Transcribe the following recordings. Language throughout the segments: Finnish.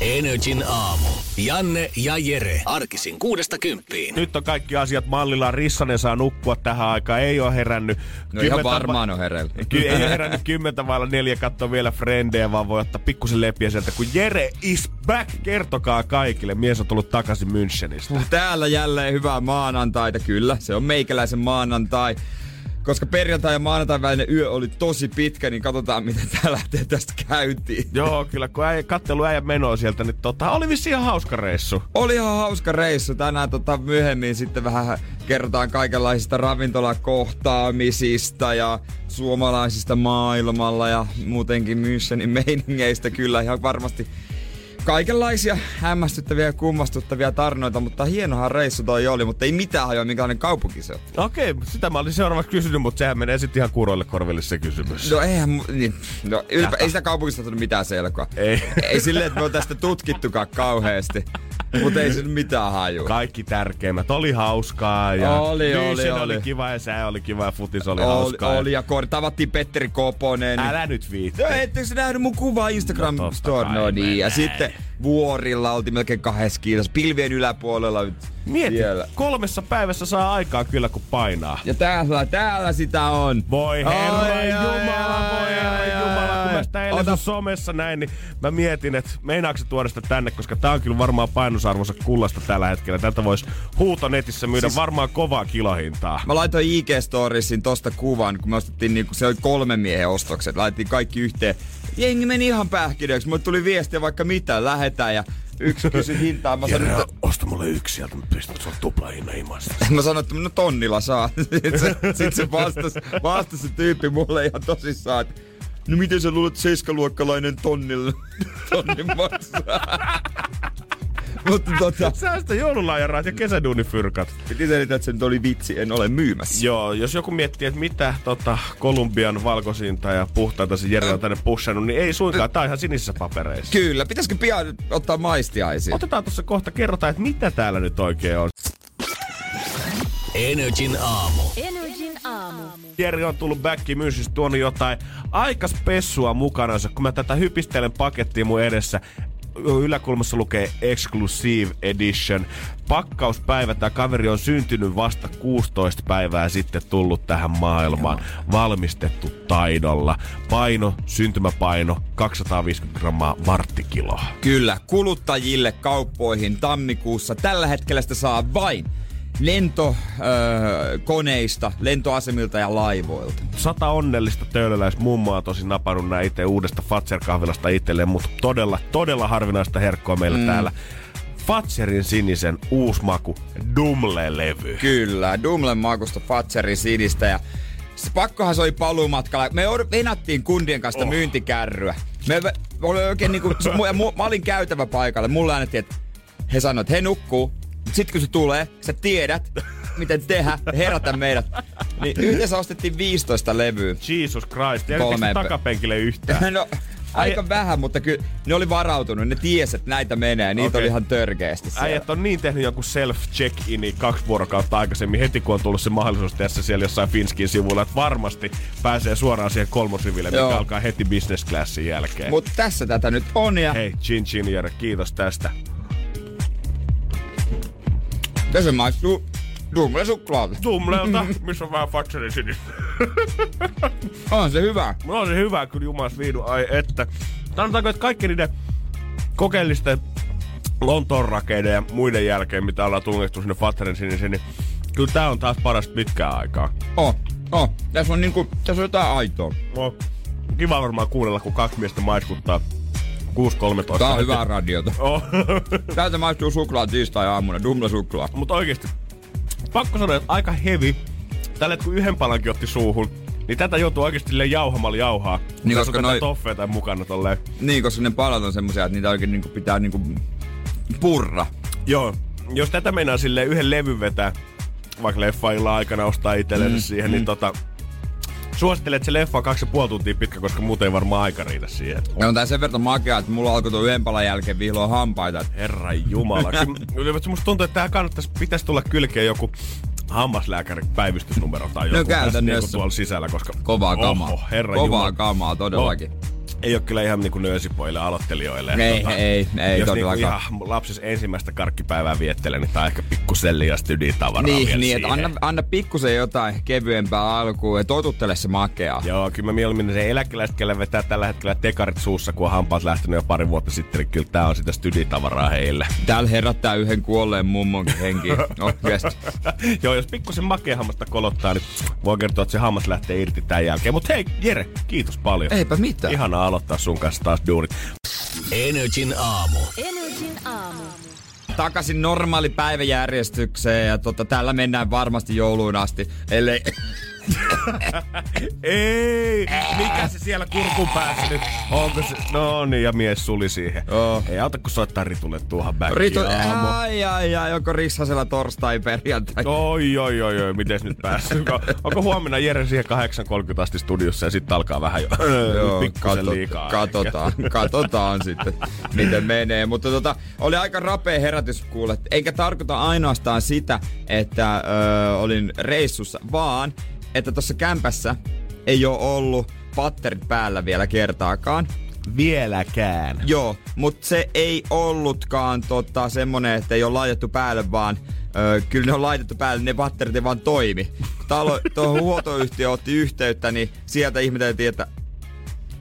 Energin aamu. Janne ja Jere. Arkisin kuudesta kymppiin. Nyt on kaikki asiat mallilla. Rissanen saa nukkua tähän aikaan. Ei ole herännyt. No ihan varmaan on herännyt. Ky- ei ole herännyt kymmentä vailla neljä katsoa vielä frendejä, vaan voi ottaa pikkusen lepiä sieltä. Kun Jere is back, kertokaa kaikille. Mies on tullut takaisin Münchenistä. Täällä jälleen hyvää maanantaita, kyllä. Se on meikäläisen maanantai. Koska perjantai ja maanantai välinen yö oli tosi pitkä, niin katsotaan miten tää lähtee tästä käyntiin. Joo, kyllä kun äijä, kattelu äijä menoa sieltä, niin tota, oli vissi ihan hauska reissu. Oli ihan hauska reissu. Tänään tota, myöhemmin sitten vähän kerrotaan kaikenlaisista ravintolakohtaamisista ja suomalaisista maailmalla ja muutenkin Münchenin meiningeistä kyllä ihan varmasti kaikenlaisia hämmästyttäviä ja kummastuttavia tarinoita, mutta hienohan reissu toi oli, mutta ei mitään hajoa, minkälainen kaupunki se on. Okei, sitä mä olin seuraavaksi kysynyt, mutta sehän menee sitten ihan kuuroille korville se kysymys. No eihän, niin, no, ylipä, ei sitä kaupungista tullut mitään selkoa. Ei. ei silleen, että me on tästä tutkittukaan kauheasti. Mutta ei se mitään hajua. Kaikki tärkeimmät. Oli hauskaa ja Oli, oli, oli. oli kiva ja sää oli kiva ja futis oli, oli, hauskaa. oli ja kor, tavattiin Petteri Koponen. Älä nyt viitti. No ettekö sä nähnyt mun kuvaa Instagram No, Store? No niin, ja sitten vuorilla oltiin melkein kahdessa kiinassa. Pilvien yläpuolella Mieti, siellä. kolmessa päivässä saa aikaa kyllä kun painaa. Ja täällä, täällä sitä on. Voi herra ai, jumala, ai, voi herra jumala. Kun mä sitä eilen somessa näin, niin mä mietin, että meinaako se tuoda sitä tänne, koska tää on kyllä varmaan painosarvonsa kullasta tällä hetkellä. Tältä voisi huuto netissä myydä siis... varmaan kovaa kilohintaa. Mä laitoin IG-storiesin tosta kuvan, kun me ostettiin niinku, se oli kolme miehen ostokset. Laitettiin kaikki yhteen. Jengi meni ihan pähkinöksi. Mulle tuli viestiä vaikka mitä, lähetään ja yksi kysyi hintaa. Mä sanoin, että, osta mulle yksi sieltä, mä pistän sun tupla hinnan imasta. mä sanoin, että no tonnilla saa. Sitten se, sit se vastasi, vastasi se tyyppi mulle ihan tosissaan, että no miten sä luulet, seiskaluokkalainen tonnilla, tonnin maksaa? Mutta tota, Säästä joululaajarat ja kesäduunifyrkat. piti selittää, että se nyt oli vitsi, en ole myymässä. Joo, jos joku miettii, että mitä tota, Kolumbian valkoisinta ja puhtaita se Jere on tänne pushannut, niin ei suinkaan. Tää on ihan sinisissä papereissa. Kyllä, pitäisikö pian ottaa maistiaisia? Otetaan tuossa kohta, kerrotaan, että mitä täällä nyt oikein on. Energin aamu. Energin aamu. Jere on tullut backiin myös siis tuonut jotain aika spessua mukanansa, kun mä tätä hypistelen pakettia mun edessä. Yläkulmassa lukee Exclusive Edition. Pakkauspäivä. Tämä kaveri on syntynyt vasta 16 päivää sitten tullut tähän maailmaan. Valmistettu taidolla. Paino, syntymäpaino 250 grammaa varttikiloa. Kyllä, kuluttajille kauppoihin tammikuussa. Tällä hetkellä sitä saa vain lentokoneista, lentoasemilta ja laivoilta. Sata onnellista töölöläis mummoa on tosi napannut nää itse uudesta Fatser-kahvilasta itselleen, mutta todella, todella harvinaista herkkoa meillä mm. täällä. Fatserin sinisen uusi maku, Dumle-levy. Kyllä, Dumlen makusta Fatserin sinistä ja pakkohan se oli paluumatkalla. Me venattiin kundien kanssa oh. myyntikärryä. Me me oli oikein niinku, mä olin käytävä paikalle. Mulle annettiin, että he sanoivat, että he nukkuu. Sitten kun se tulee, sä tiedät, miten tehdä, herätä meidät. Niin yhdessä ostettiin 15 levyä. Jesus Christ, Kolmeen Kolme pe- takapenkille yhtään. No, aika vähän, mutta kyllä ne oli varautunut. Ne tiesi, että näitä menee. Niitä Okei. oli ihan törkeästi siellä. Äijät on niin tehnyt joku self-check-ini kaksi vuorokautta aikaisemmin, heti kun on tullut se mahdollisuus tässä siellä jossain Finskin sivulla, että varmasti pääsee suoraan siihen kolmosriville, mikä alkaa heti business classin jälkeen. Mutta tässä tätä nyt on ja Hei, Chin Chin Jere, kiitos tästä. Tässä maistuu Dumle suklaata. Tumlelta, missä on vähän Fatserin sinistä. On se hyvä. No on se hyvä kyllä jumas viidu, ai että. Sanotaanko, että kaikki niiden kokeellisten Lontoon rakeiden ja muiden jälkeen, mitä ollaan tungettu sinne Fatserin sinisen, niin kyllä tää on taas parasta pitkään aikaa. Oh, oh. Tässä on niinku, tässä on jotain aitoa. No, kiva varmaan kuunnella, kun kaksi miestä maiskuttaa 6.13. Tää on hyvää radiota. Oh. Täältä maistuu suklaa tiistai-aamuna, Dumle suklaa. Mutta oikeesti, pakko sanoa, että aika hevi. Tällä kun yhden palankin otti suuhun, niin tätä joutuu oikeesti jauhamalla jauhaa. Niin, koska on noi- toffeita mukana tolleen. Niin, koska ne palat on semmosia, että niitä oikein niinku pitää niinku purra. Joo, jos tätä meinaa silleen yhden levyn vetää, vaikka leffailla aikana ostaa itselleen mm, siihen, mm. niin tota, Suosittelen, että se leffa on kaksi ja puoli tuntia pitkä, koska muuten ei varmaan aika riitä siihen. Ja on tää sen verran makea, että mulla alkoi tuon yhden palan jälkeen vihloa hampaita. Herra Jumala. Musta tuntuu, että tää kannattaisi, pitäisi tulla kylkeen joku hammaslääkärin päivystysnumero tai No joku tässä käytännössä. niinku tuolla sisällä, koska Kovaa kamaa. Oho, herra Kovaa Jumala. kamaa todellakin. Ei ole kyllä ihan niinku nöösipoille aloittelijoille. Ei, ei, ei jos todellakaan. Niinku ihan lapsessa ensimmäistä karkkipäivää viettelee, niin tää on ehkä pikkuselli ja styditavaraa Niin, niin että anna, anna pikkusen jotain kevyempää alkuun ja totuttele se makeaa. Joo, kyllä mä mieluummin se eläkeläiset, vetää tällä hetkellä tekarit suussa, kun on hampaat lähtenyt jo pari vuotta sitten, niin kyllä tää on sitä styditavaraa heille. Täällä herättää yhden kuolleen mummonkin henki. Oikeesti. Joo, jos pikkusen makea hammasta kolottaa, niin voi kertoa, että se hammas lähtee irti tämän jälkeen. Mutta hei, Jere, kiitos paljon. Eipä mitään. Ihanaa aloittaa sun kanssa taas duurit. Energin aamu. Energin aamu. Takaisin normaali päiväjärjestykseen ja tota, tällä mennään varmasti jouluun asti. Ellei... Ei, mikä se siellä kurkun päässä nyt? Onko se? No niin, ja mies suli siihen. Joo. Ei auta, kun soittaa Ritulle tuohon backiin Ritu, aamu. ai, ai, ai, joko Rissasella torstai perjantai? Oi, oi, oi, oi, miten nyt päässyt? Onko, onko huomenna Jere siihen 8.30 asti studiossa ja sitten alkaa vähän jo Joo, pikkusen katot- liikaa. ehkä. katsotaan, katsotaan sitten, miten menee. Mutta tota, oli aika rapea herätys kuule. Eikä tarkoita ainoastaan sitä, että ö, olin reissussa, vaan että tuossa kämpässä ei ole ollut patterit päällä vielä kertaakaan. Vieläkään. Joo, mutta se ei ollutkaan tota, semmonen, että ei ole laitettu päälle, vaan ö, kyllä ne on laitettu päälle, ne patterit ei vaan toimi. Talo, tuohon huoltoyhtiö otti yhteyttä, niin sieltä ihmeteltiin, että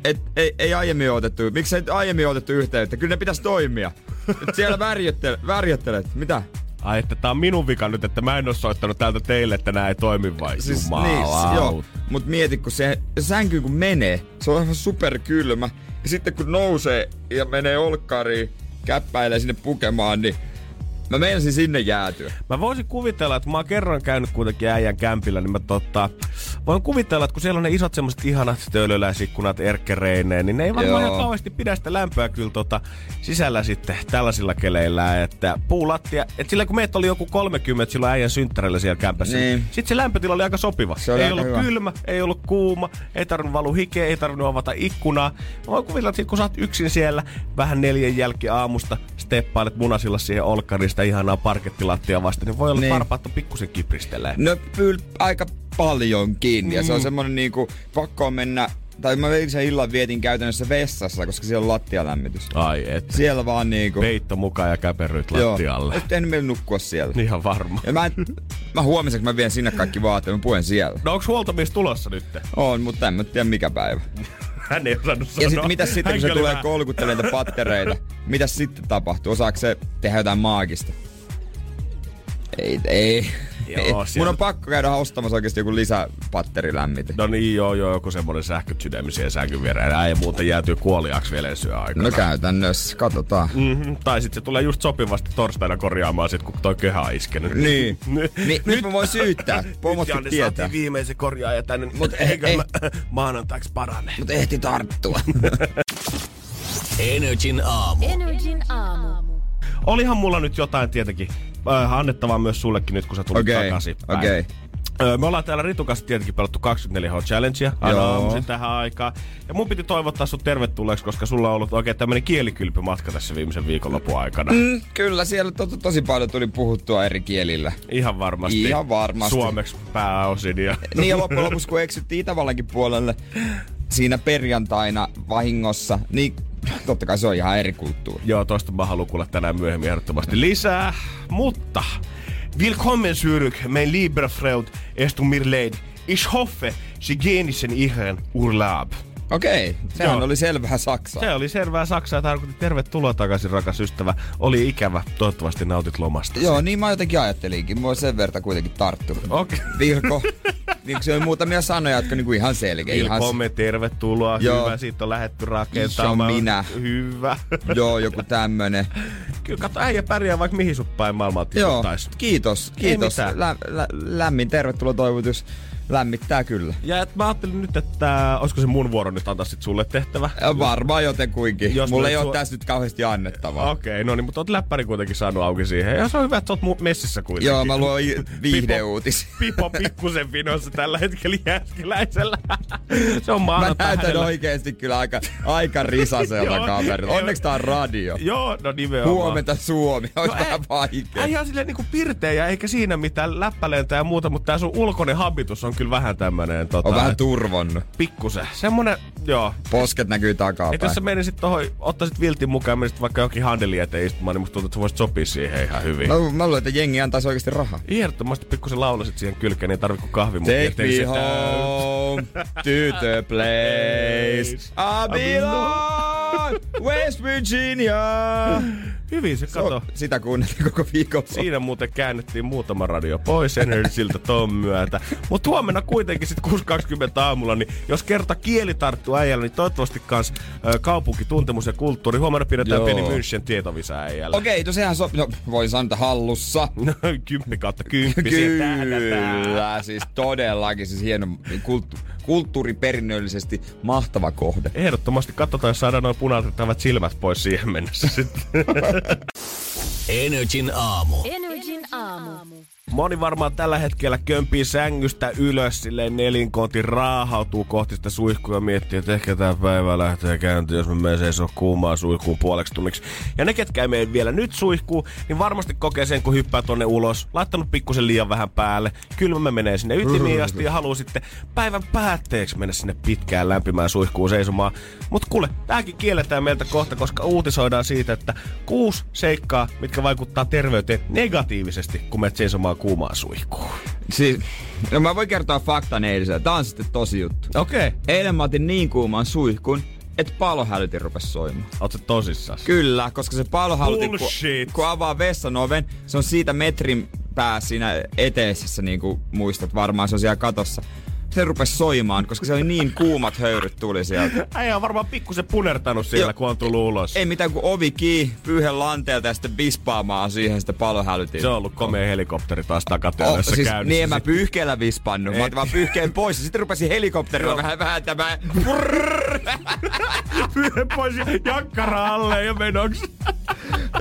et, ei, ei aiemmin otettu. Miksi ei aiemmin otettu yhteyttä? Kyllä ne pitäisi toimia. Nyt siellä värjöttelet. värjöttelet. Mitä? Ai, että tää on minun vika nyt, että mä en oo soittanut täältä teille, että nää ei toimi vai Siis, niin, joo. Mut mieti, kun se sänky kun menee, se on aivan superkylmä. Ja sitten kun nousee ja menee olkkariin, käppäilee sinne pukemaan, niin mä meinasin sinne jäätyä. Mä voisin kuvitella, että mä oon kerran käynyt kuitenkin äijän kämpillä, niin mä tota, voin kuvitella, että kun siellä on ne isot semmoset ihanat töölöläisikkunat erkkereineen, niin ne ei varmaan ihan kauheasti pidä sitä lämpöä kyllä tota, sisällä sitten tällaisilla keleillä, että puulattia, että sillä kun meitä oli joku 30 silloin äijän synttärillä siellä kämpässä, Niin. niin. sitten se lämpötila oli aika sopiva. Se oli ei aika ollut hyvä. kylmä, ei ollut kuuma, ei tarvinnut valu hikeä, ei tarvinnut avata ikkunaa. Mä voin kuvitella, että kun sä oot yksin siellä, vähän neljän jälki aamusta, steppailet munasilla siihen olkkariin sitä ihanaa parkettilattia vasten, niin voi olla, Niin. varpaat on pikkusen kipristelee. No kyllä aika paljonkin. Mm. Ja se on Mm. semmonen niinku, pakko mennä, tai mä sen illan vietin käytännössä vessassa, koska siellä on lattialämmitys. Ai et. Siellä vaan niinku... Peitto mukaan ja käperryt Joo, lattialle. et en meillä nukkua siellä. Ihan varma. Ja mä, en, mä huomiseksi mä vien sinne kaikki vaatteet, mä puen siellä. No onks huoltomies tulossa nyt? On, mutta en mä tiedä mikä päivä. Hän ei osannut sanoa. Ja sitten mitä sitten, kun se tulee vähän- kolkuttelemaan niitä pattereita? Mitä sitten tapahtuu? Osaako se tehdä jotain maagista? Ei, ei. Joo, ei. Mun on pakko käydä ostamassa oikeasti joku lisäpatterilämmite. No niin, joo, joo, joku semmonen sähköt sydämi siihen sänkyn viereen. Äijä muuten jäätyy kuoliaaksi vielä syö aikana. No käytännössä, katsotaan. Mm-hmm. Tai sitten se tulee just sopivasti torstaina korjaamaan sit, kun toi kehä on iskenyt. Niin. Nyt- Niin, nyt mä voin syyttää. Pomot Nyt Janne tietää. saatiin viimeisen korjaaja tänne. Mut Mut ei- eikö ei- mä maanantaiksi parane? Mut ehti tarttua. Energin aamu. Energin aamu. Olihan mulla nyt jotain tietenkin äh, annettavaa myös sullekin nyt, kun sä tulit Okei, takaisin. okei. Öö, Me ollaan täällä Ritukassa tietenkin pelattu 24H Challengea aina aamuisin tähän aikaan. Ja mun piti toivottaa sun tervetulleeksi, koska sulla on ollut oikein tämmönen kielikylpymatka tässä viimeisen viikonlopun aikana. Mm, kyllä, siellä to, tosi paljon tuli puhuttua eri kielillä. Ihan varmasti. Ihan varmasti. Suomeksi pääosin. Ja... Niin ja loppujen lopuksi, kun eksyttiin Itävallankin puolelle siinä perjantaina vahingossa, niin totta kai se on ihan eri kulttuuri. Joo, toista mä haluan kuulla tänään myöhemmin ehdottomasti lisää. Mutta, willkommen zurück, mein lieber Freund, es tut mir leid. Ich hoffe, Sie genießen Ihren Urlaub. Okei, sehän Joo. oli selvää Saksaa. Se oli selvää Saksaa ja tarkoitti tervetuloa takaisin rakas ystävä. Oli ikävä, toivottavasti nautit lomasta. Joo, niin mä jotenkin ajattelinkin. Mua sen verta kuitenkin tarttu. Okei. Vilko. niin se on muutamia sanoja, jotka niinku ihan selkeä. Ihan, Willkommen, tervetuloa, Joo. hyvä, siitä on lähetty rakentamaan. Se on minä. Hyvä. joo, joku tämmönen. Kyllä kato, äijä pärjää vaikka mihin sut päin maailmaa Joo, kiitos, kiitos. Lä, lä, lämmin tervetuloa toivotus lämmittää kyllä. Ja et mä ajattelin nyt, että olisiko se mun vuoro nyt antaa sit sulle tehtävä. Ja varmaan jotenkuinkin. Jos Mulla mä ei ole su- tässä nyt kauheasti annettavaa. Okei, okay, no niin, mutta oot läppäri kuitenkin saanut auki siihen. Ja se on hyvä, että sä oot messissä kuitenkin. Joo, mä luon i- viihdeuutisia. Pipo pikkusen vinossa tällä hetkellä Jääskeläisellä. se on Mä maanantai. näytän hänellä. oikeesti kyllä aika, aika risaselta kaverilla. Onneksi tää on radio. Joo, no nimenomaan. Huomenta Suomi, olisi No vähän vaikea. Ei ihan silleen niinku pirteä, eikä siinä mitään läppäleiltä ja muuta, mutta tää sun ulkoinen habitus on kyllä vähän tämmönen tota, On vähän et- turvonnut. pikkusen. Semmonen, joo. Posket näkyy Että jos takapäin. sä menisit tohon, ottaisit viltin mukaan ja menisit vaikka johonkin handeli eteen istumaan, niin musta tuntuu, että sä voisit sopia siihen ihan hyvin. Mä, mä luulen, että jengi antaisi oikeasti rahaa. Ehdottomasti pikkusen laulasit siihen kylkeen, niin ei tarvitse kuin kahvimukia. Take me sitä- home to the place I belong, West Virginia. Hyvin se Se kato. on, sitä kuunneltiin koko viikon. Siinä muuten käännettiin muutama radio pois Energyltä ton myötä. Mutta huomenna kuitenkin sit 6.20 aamulla, niin jos kerta kieli tarttuu äijällä, niin toivottavasti kans ö, kaupunkituntemus ja kulttuuri. Huomenna pidetään Joo. pieni München tietovisa äijällä. Okei, no sehän so, no, voin sanoa, että hallussa. No, kymppi kautta kymppi. Kyllä, siis todellakin siis hieno kulttu, kulttuuriperinnöllisesti mahtava kohde. Ehdottomasti katsotaan, jos saadaan noin punaiset silmät pois siihen mennessä sitten. Energin aamu. Energin aamu. Moni varmaan tällä hetkellä kömpii sängystä ylös, silleen nelinkonti raahautuu kohti sitä suihkua ja miettii, että ehkä tämä päivä lähtee käyntiin, jos mä menen seisoo kuumaa suihkuun puoleksi tunniksi. Ja ne, ketkä ei vielä nyt suihkuun, niin varmasti kokee sen, kun hyppää tonne ulos, laittanut pikkusen liian vähän päälle, kylmä menee sinne ytimiin asti ja haluaa sitten päivän päätteeksi mennä sinne pitkään lämpimään suihkuun seisomaan. Mut kuule, tääkin kielletään meiltä kohta, koska uutisoidaan siitä, että kuusi seikkaa, mitkä vaikuttaa terveyteen negatiivisesti, kun menet seisomaan kuumaan suihkuun. Siis, no mä voin kertoa faktan eiliseltä. Tää on sitten tosi juttu. Okei. Okay. Eilen mä otin niin kuuman suihkun, että palohälytin rupesi soimaan. Oot sä tosissas? Kyllä, koska se palohälytin, kun, kun avaa vessan oven, se on siitä metrin päässä siinä eteisessä, niin kuin muistat varmaan, se on siellä katossa. Se rupesi soimaan, koska se oli niin kuumat höyryt tuli sieltä. Äijä on varmaan pikkusen punertanut siellä, Joo. kun on tullut ulos. Ei mitään kuin ovi kiinni, pyyhen lanteelta ja sitten vispaamaan siihen sitä palohälytin. Se on ollut komea helikopteri taas Oh, takatyössä siis käynnissä. niin en mä pyyhkeellä vispannut. Mä otin vaan pyyhkeen pois ja sitten rupesin helikopterilla Joo. vähän vääntämään. Pyyhe pois ja jakkara alle ja menoksi.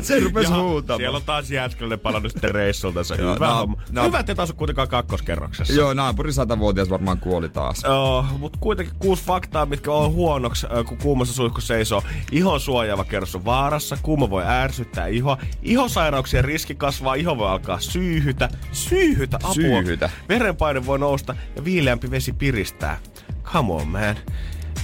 Se rupesi huutamaan. Siellä on taas jääskeläinen palannut sitten reissulta. Se hyvä homma. no. Hyvä, että et asu kuitenkaan kakkoskerroksessa. Joo, naapurin satavuotias varmaan kuoli taas. Joo, mutta kuitenkin kuusi faktaa, mitkä on huonoksi, kun kuumassa suihkussa seisoo. Ihon suojaava kerros on vaarassa, kuuma voi ärsyttää ihoa, ihosairauksien riski kasvaa, iho voi alkaa syyhytä, syyhytä apua. Syyhytä. Verenpaine voi nousta ja viileämpi vesi piristää. Come on, man.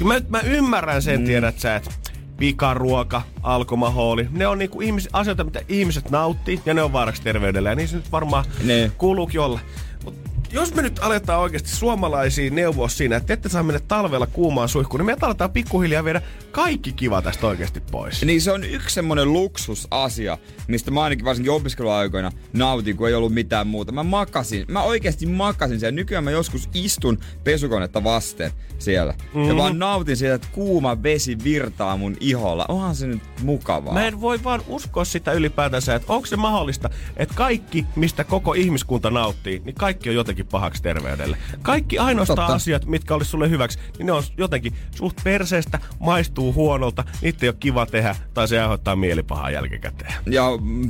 Mä, mä ymmärrän sen, mm. tiedät sä, että pikaruoka, alkomahooli, ne on niinku ihmis, asioita, mitä ihmiset nauttii ja ne on vaaraksi terveydelle ja niin se nyt varmaan Ne. kuuluukin olla. Jos me nyt aletaan oikeasti suomalaisiin neuvoa siinä, että ette saa mennä talvella kuumaan suihkuun, niin me aletaan pikkuhiljaa viedä kaikki kiva tästä oikeasti pois. Niin se on yksi semmonen luksusasia, mistä mä ainakin varsinkin opiskeluaikoina nautin, kun ei ollut mitään muuta. Mä makasin, mä oikeasti makasin siellä. Nykyään mä joskus istun pesukonetta vasten siellä. Mm. Ja vaan nautin siitä, että kuuma vesi virtaa mun iholla. Onhan se nyt mukavaa. Mä en voi vaan uskoa sitä ylipäätänsä, että onko se mahdollista, että kaikki, mistä koko ihmiskunta nauttii, niin kaikki on jotenkin pahaksi terveydelle. Kaikki ainoastaan Totta. asiat, mitkä olisi sulle hyväksi, niin ne on jotenkin suht perseestä, maistuu huonolta, niitä ei ole kiva tehdä, tai se aiheuttaa mielipahaa jälkikäteen. Ja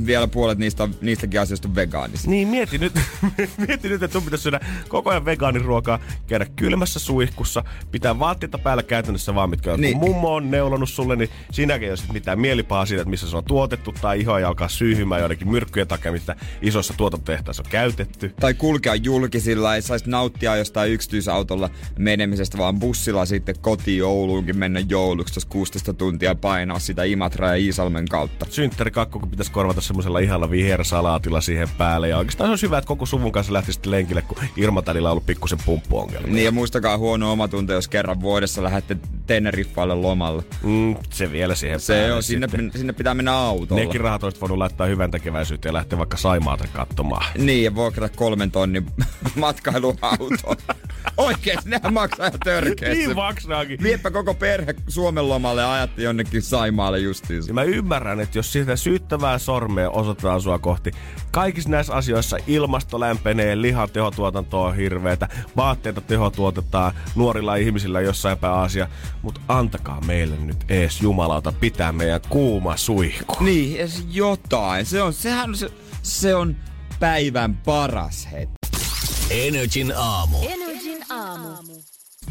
vielä puolet niistä, niistäkin asioista on vegaanisia. Niin mieti nyt, mieti nyt, että sun pitäisi syödä koko ajan vegaaniruokaa, käydä kylmässä suihkussa, pitää vaatteita päällä käytännössä vaan, mitkä on Niin. mummo on neulonut sulle, niin siinäkin ei ole mitään mielipahaa siitä, että missä se on tuotettu, tai iho ei alkaa syyhymään joidenkin myrkkyjen takia, mitä isossa tuotantotehtaassa on käytetty. Tai kulkea julkisilla, ei saisi nauttia jostain yksityisautolla menemisestä, vaan bussilla sitten kotiin Ouluunkin mennä jouluksi, jos 16 tuntia painaa sitä Imatra ja Iisalmen kautta. Synttärikakku, kun pitäisi korvata semmoisella ihalla vihersalaatilla siihen päälle. Ja oikeastaan se olisi hyvä, että koko suvun kanssa lähti sitten lenkille, kun Irmatalilla on ollut pikkusen pumppuongelmia. Niin ja muistakaa huono omatunto, jos kerran vuodessa lähdette Teneriffalle lomalle. Mm, se vielä siihen Se päälle on, sinne, sitten. sinne pitää mennä autolla. Nekin rahat olisit voinut laittaa hyvän tekeväisyyteen ja lähteä vaikka Saimaata katsomaan. Niin, ja vuokrata kolmen tonnin matkailuauto. Oikein, nehän maksaa ihan törkeästi. Niin maksaakin. Viepä koko perhe Suomen lomalle ja ajatti jonnekin Saimaalle justiinsa. Ja mä ymmärrän, että jos sitä syyttävää sormea osoitetaan sua kohti, kaikissa näissä asioissa ilmasto lämpenee, lihan tehotuotanto on hirveetä, vaatteita tehotuotetaan nuorilla ihmisillä jossain päin Aasia, mutta antakaa meille nyt ees jumalauta pitää meidän kuuma suihku. Niin, edes jotain. Se on, sehän on se, se on päivän paras hetki. Energin aamu. Energin aamu.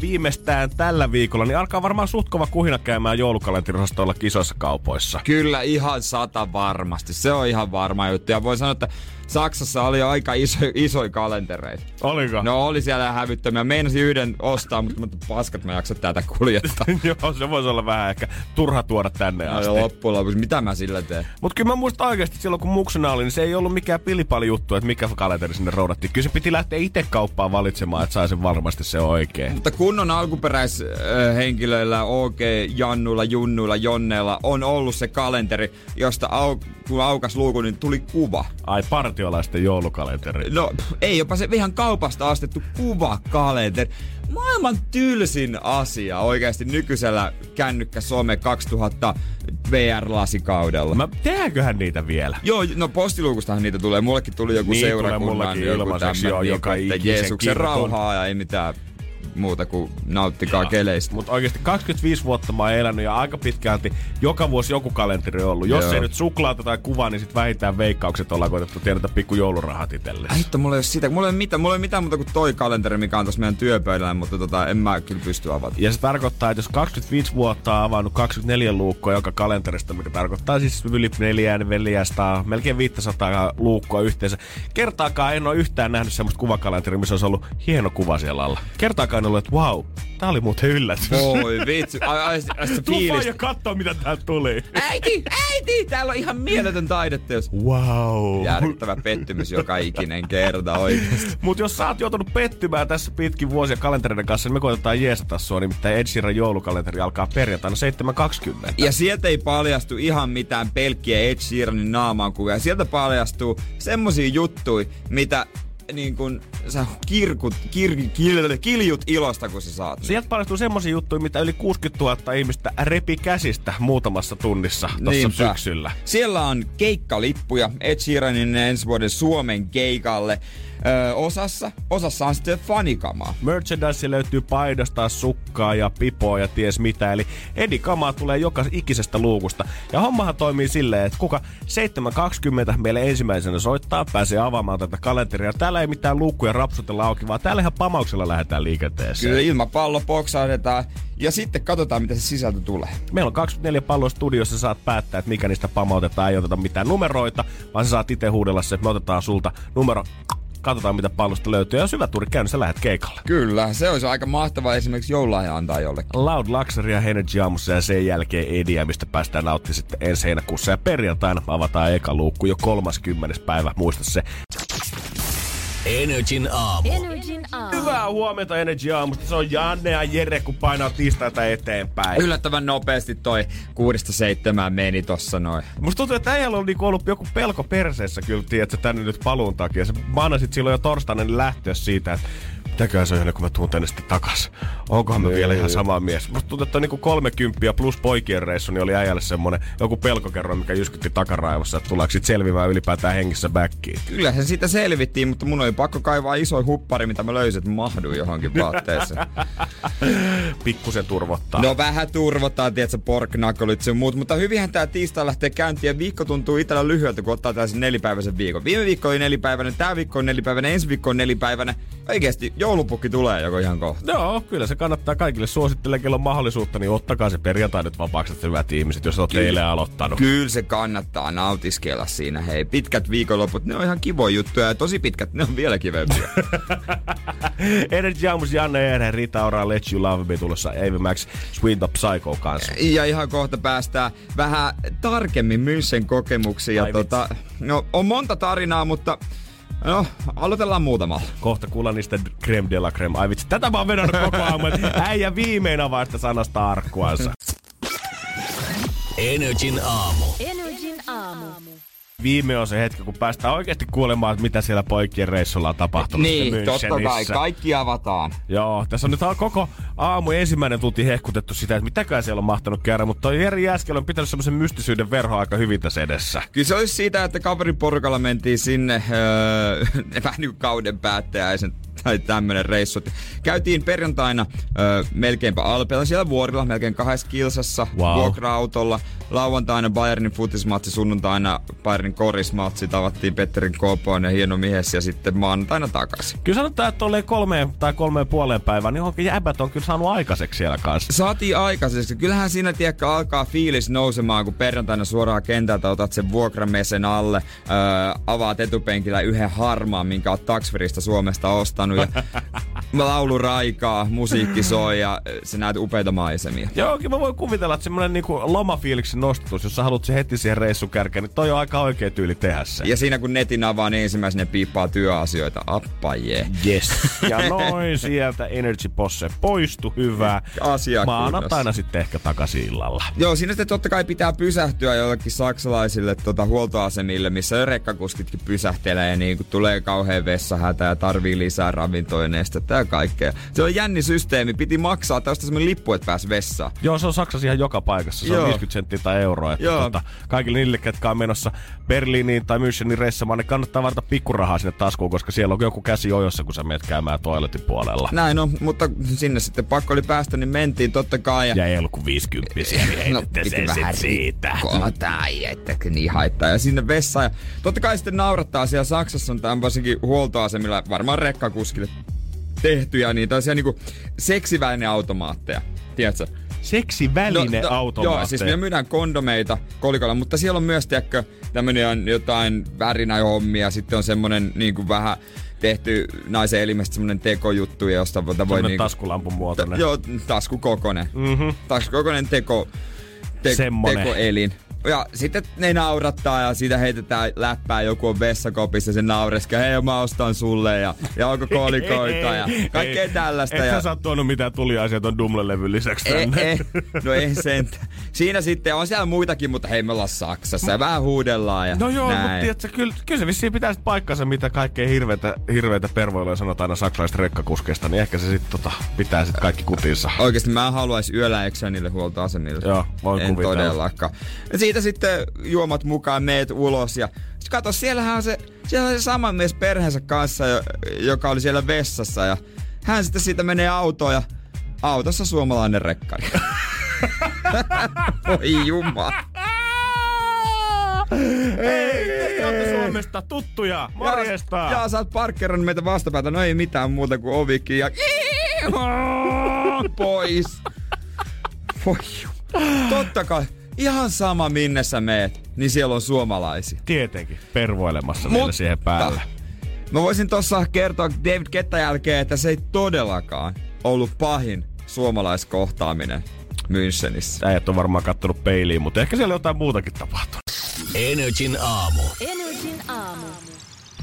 Viimeistään tällä viikolla, niin alkaa varmaan suht kova kuhina käymään joulukalentiosastolla kisoissa kaupoissa. Kyllä ihan sata varmasti. Se on ihan varma juttu. Ja voi sanoa, että Saksassa oli aika iso, isoja kalentereita. Oliko? No oli siellä hävyttömiä. Meinasin yhden ostaa, mutta mä paskat mä jaksa tätä kuljettaa. Joo, se voisi olla vähän ehkä turha tuoda tänne No, asti. loppujen lopuksi, mitä mä sillä teen? Mutta kyllä mä muistan oikeasti silloin, kun muksena oli, niin se ei ollut mikään pilipali juttu, että mikä kalenteri sinne roudattiin. Kyllä se piti lähteä itse kauppaan valitsemaan, että sai sen varmasti se oikein. Mutta kunnon alkuperäishenkilöillä, OK, Jannuilla, Junnuilla, Jonneilla on ollut se kalenteri, josta au, kun aukas luuku, niin tuli kuva. Ai partiolaisten joulukalenteri. No, ei jopa se ihan kaupasta astettu kuvakalenteri. Maailman tylsin asia oikeasti nykyisellä kännykkä some 2000 VR-lasikaudella. Mä tehdäänköhän niitä vielä? Joo, no postiluukustahan niitä tulee. Mullekin tuli joku Niin, tulee seurakunnan, mullekin joku ilmaiseksi tämmönen, jo joka ikisen Jeesuksen kirkon. rauhaa ja ei mitään muuta kuin nauttikaa keleistä. Mutta oikeasti 25 vuotta mä oon elänyt ja aika pitkälti joka vuosi joku kalenteri on ollut. Jos Joo. ei nyt suklaata tai kuvaa, niin sit vähintään veikkaukset ollaan koetettu tiedätä pikku joulurahat itselle. Ai hitto, mulla ei ole sitä. Mulla ei ole mitään, mulla ei ole mitään muuta kuin toi kalenteri, mikä on tuossa meidän työpöydällä, mutta tota, en mä kyllä pysty avata. Ja se tarkoittaa, että jos 25 vuotta on avannut 24 luukkoa joka kalenterista, mikä tarkoittaa siis yli 4 400, melkein 500 luukkoa yhteensä. Kertaakaan en ole yhtään nähnyt semmoista kuvakalenteria, missä olisi ollut hieno kuva siellä alla. Kertaakaan en ollut, että wow, tää oli muuten yllätys. Oi vitsi, ai, ai, ai, se Tuu vaan ja kattoo, mitä täältä tuli. Äiti, äiti, täällä on ihan mieletön taideteos. Wow. Järkyttävä pettymys joka ikinen kerta oikeesti. Mutta jos sä oot joutunut pettymään tässä pitkin vuosia kalentereiden kanssa, niin me koitetaan jeesata sua. Nimittäin Ed Sheeran joulukalenteri alkaa perjantaina 7.20. Ja sieltä ei paljastu ihan mitään pelkkiä Ed Sheeranin naamankuvia. Sieltä paljastuu semmosia juttuja, mitä niin kun sä kirkut, kir, kil, kiljut ilosta, kun sä saat. Sieltä paljastuu semmosia juttuja, mitä yli 60 000 ihmistä repi käsistä muutamassa tunnissa tuossa syksyllä. Siellä on keikkalippuja Ed Sheeranin ensi vuoden Suomen keikalle. Ö, osassa, osassa on sitten fanikamaa. Merchandise löytyy paidasta, sukkaa ja pipoa ja ties mitä. Eli Edi Kamaa tulee joka ikisestä luukusta. Ja hommahan toimii silleen, että kuka 7.20 meille ensimmäisenä soittaa, pääsee avaamaan tätä kalenteria. Täällä ei mitään luukkuja rapsutella auki, vaan täällä ihan pamauksella lähdetään liikenteeseen. Kyllä ilmapallo poksahdetaan ja sitten katsotaan, mitä se sisältö tulee. Meillä on 24 palloa studiossa, saat päättää, että mikä niistä pamautetaan. Ei oteta mitään numeroita, vaan sä saat itse huudella se, että me otetaan sulta numero. Katsotaan, mitä pallosta löytyy. Ja jos hyvä tuuri käy, niin sä lähdet keikalle. Kyllä, se olisi aika mahtavaa esimerkiksi joululahja antaa jollekin. Loud Luxury ja Energy aamussa ja sen jälkeen Ediä, mistä päästään nauttimaan sitten ensi heinäkuussa. Ja perjantaina avataan eka luukku jo 30. päivä, muista se. Energin aamu. Energin aamu. Hyvää huomenta Energy aamusta. Se on Janne ja Jere, kun painaa tiistaita eteenpäin. Yllättävän nopeasti toi kuudesta seitsemään meni tossa noin. Musta tuntuu, että äijällä on niinku ollut joku pelko perseessä kyllä, tiedätkö, tänne nyt paluun takia. Se manasit silloin jo torstaina niin lähtöä siitä, että mitäköhän se on, kuin mä tuun tänne sitten takas. Onkohan mä vielä ihan sama mies? Musta tuntuu, että niinku 30 plus poikien reissu, niin oli äijälle semmonen joku pelkokerro, mikä jyskytti takaraivossa, että tuleeko sit selviämään ylipäätään hengissä backiin. Kyllä se siitä selvittiin, mutta mun oli pakko kaivaa iso huppari, mitä mä löysin, että mahduin johonkin vaatteeseen. Pikkusen turvottaa. No vähän turvottaa, tiedätkö, porknakolit sun muut, mutta hyvinhän tää tiistai lähtee käyntiin ja viikko tuntuu itsellä lyhyeltä, kun ottaa tällaisen nelipäiväisen viikon. Viime viikko oli nelipäiväinen, tää viikko on nelipäiväinen, ensi viikko on nelipäiväinen. Oikeesti, joulupukki tulee joko ihan kohta. Joo, kyllä se kannattaa kaikille suosittele, kello on mahdollisuutta, niin ottakaa se perjantai nyt vapaaksi, että hyvät ihmiset, jos olette eilen aloittanut. Kyllä se kannattaa nautiskella siinä. Hei, pitkät viikonloput, ne on ihan kivoja juttuja ja tosi pitkät, ne on vielä kivempiä. Energy Aamus, Janne Eere, Rita Ora, Let You Love Me tulossa Ava Max, Swing the Psycho kanssa. ja ihan kohta päästään vähän tarkemmin München kokemuksiin. Ja Ai tota, no, on monta tarinaa, mutta no, aloitellaan muutamalla. Kohta kuulla niistä creme de la creme. Ai vitsi, tätä mä oon vedonnut koko aamu, äijä viimein avaa sitä sanasta arkkuansa. Energin aamu. Energin aamu. Viime on se hetki, kun päästään oikeasti kuulemaan, että mitä siellä poikien reissulla on tapahtunut. Niin, totta kai. Kaikki avataan. Joo, tässä on nyt koko aamu ensimmäinen tunti hehkutettu sitä, että mitäkään siellä on mahtanut käydä, mutta toi Jeri Jääskel on pitänyt semmoisen mystisyyden verho aika hyvin tässä edessä. Kyllä se olisi siitä, että kaverin porukalla mentiin sinne öö, vähän niin kuin kauden päättäjäisen tai tämmönen reissu. Käytiin perjantaina öö, melkeinpä Alpeella siellä vuorilla, melkein kahdessa kilsassa Wow. vuokra-autolla. Lauantaina Bayernin futismatsi, sunnuntaina Bayernin korismatsi, tavattiin Petterin Kopoon ja hieno mies ja sitten maanantaina takaisin. Kyllä sanotaan, että tolleen kolmeen tai kolmeen puoleen päivään, niin onkin jäbät on kyllä saanut aikaiseksi siellä kanssa. Saatiin aikaiseksi. Kyllähän siinä tiekkä alkaa fiilis nousemaan, kun perjantaina suoraan kentältä otat sen vuokramesen alle, öö, avaat etupenkillä yhden harmaan, minkä oot taksverista Suomesta ostanut ja laulu raikaa, musiikki soi ja sä näet upeita maisemia. Joo, kyllä mä voin kuvitella, että semmonen niinku lomafiiliksen nostatus, jos sä haluat se heti siihen reissun kärkeen, niin toi on aika oikea tyyli tehdä se. Ja siinä kun netin avaa, niin ensimmäisenä piippaa työasioita. Appa jee. Yes. Ja noin sieltä Energy Posse poistu, hyvä. Asia Maanantaina sitten ehkä takaisin illalla. Joo, siinä sitten totta kai pitää pysähtyä jollekin saksalaisille tota, huoltoasemille, missä rekkakuskitkin pysähtelee ja niin kun tulee kauhean vessahätä ja tarvii lisää ravintoineistettä ja kaikkea. Se on jänni systeemi, piti maksaa tästä semmonen lippu, että pääs vessaan. Joo, se on Saksassa ihan joka paikassa. Se Joo. on 50 senttiä tai euroa. Että Joo. tota, kaikille niille, ketkä on menossa Berliiniin tai Münchenin reissamaan, niin kannattaa varata pikkurahaa sinne taskuun, koska siellä on joku käsi ojossa, kun sä menet käymään toiletin puolella. Näin on, mutta sinne sitten pakko oli päästä, niin mentiin totta kai. Ja Ja ei ollut kuin 50 niin piti sen sit siitä. rikkoa tai että niin haittaa. Ja sinne vessaan. Ja totta kai sitten naurattaa siellä Saksassa on tämän varsinkin huoltoasemilla varmaan rekkakuskille tehtyjä niin tällaisia niinku seksivälineautomaatteja. Tiedätkö? Seksiväline No, no, automaatteja. Joo, siis me myydään kondomeita kolikolla, mutta siellä on myös, tiedätkö, tämmönen jotain värinähommia, sitten on semmonen niinku vähän tehty naisen elimestä semmonen tekojuttu, josta voi Semmonen niinku... taskulampun muotoinen. Joo, taskukokonen. Mhm. Taskukokonen teko, te, Semmonen. tekoelin. Ja sitten ne naurattaa ja siitä heitetään läppää, joku on vessakopissa ja se naureskaa, hei mä ostan sulle ja, ja onko kolikoita ja kaikkea Ei, tällaista. Et ja... sä saa tuonut mitään tuliaisia ton Dumle-levyn lisäksi Ei, tänne. ei, no ei sen. Siinä sitten on siellä muitakin, mutta hei me ollaan Saksassa ja vähän huudellaan ja No joo, näin. mutta tiedätkö, kyllä, kyllä se vissiin pitäisi paikkansa, mitä kaikkea hirveitä, hirveitä pervoiluja sanotaan aina saksalaisista rekkakuskeista, niin ehkä se sitten tota, pitää sitten kaikki kutinsa. Oikeesti mä en haluaisi yöllä eksyä niille huoltoasemille. Joo, voin En kuvitella. todellakaan. Ja siitä sitten juomat mukaan meet ulos ja sit kato, siellähän on se, siellä on se sama mies perheensä kanssa, jo- joka oli siellä vessassa ja hän sitten siitä menee autoon ja autossa suomalainen rekkari. Oi jumala. Hei, te olette Suomesta tuttuja, morjesta! Ja, ja sä oot parkkeerannut meitä vastapäätä, no ei mitään muuta kuin ovikin ja pois. Voi Totta kai, ihan sama minne sä meet, niin siellä on suomalaisia. Tietenkin, pervoilemassa vielä siihen päälle. Mä voisin tossa kertoa David Kettä jälkeen, että se ei todellakaan ollut pahin suomalaiskohtaaminen Münchenissä. Äijät on varmaan kattonut peiliin, mutta ehkä siellä jotain muutakin tapahtunut. Energin aamu.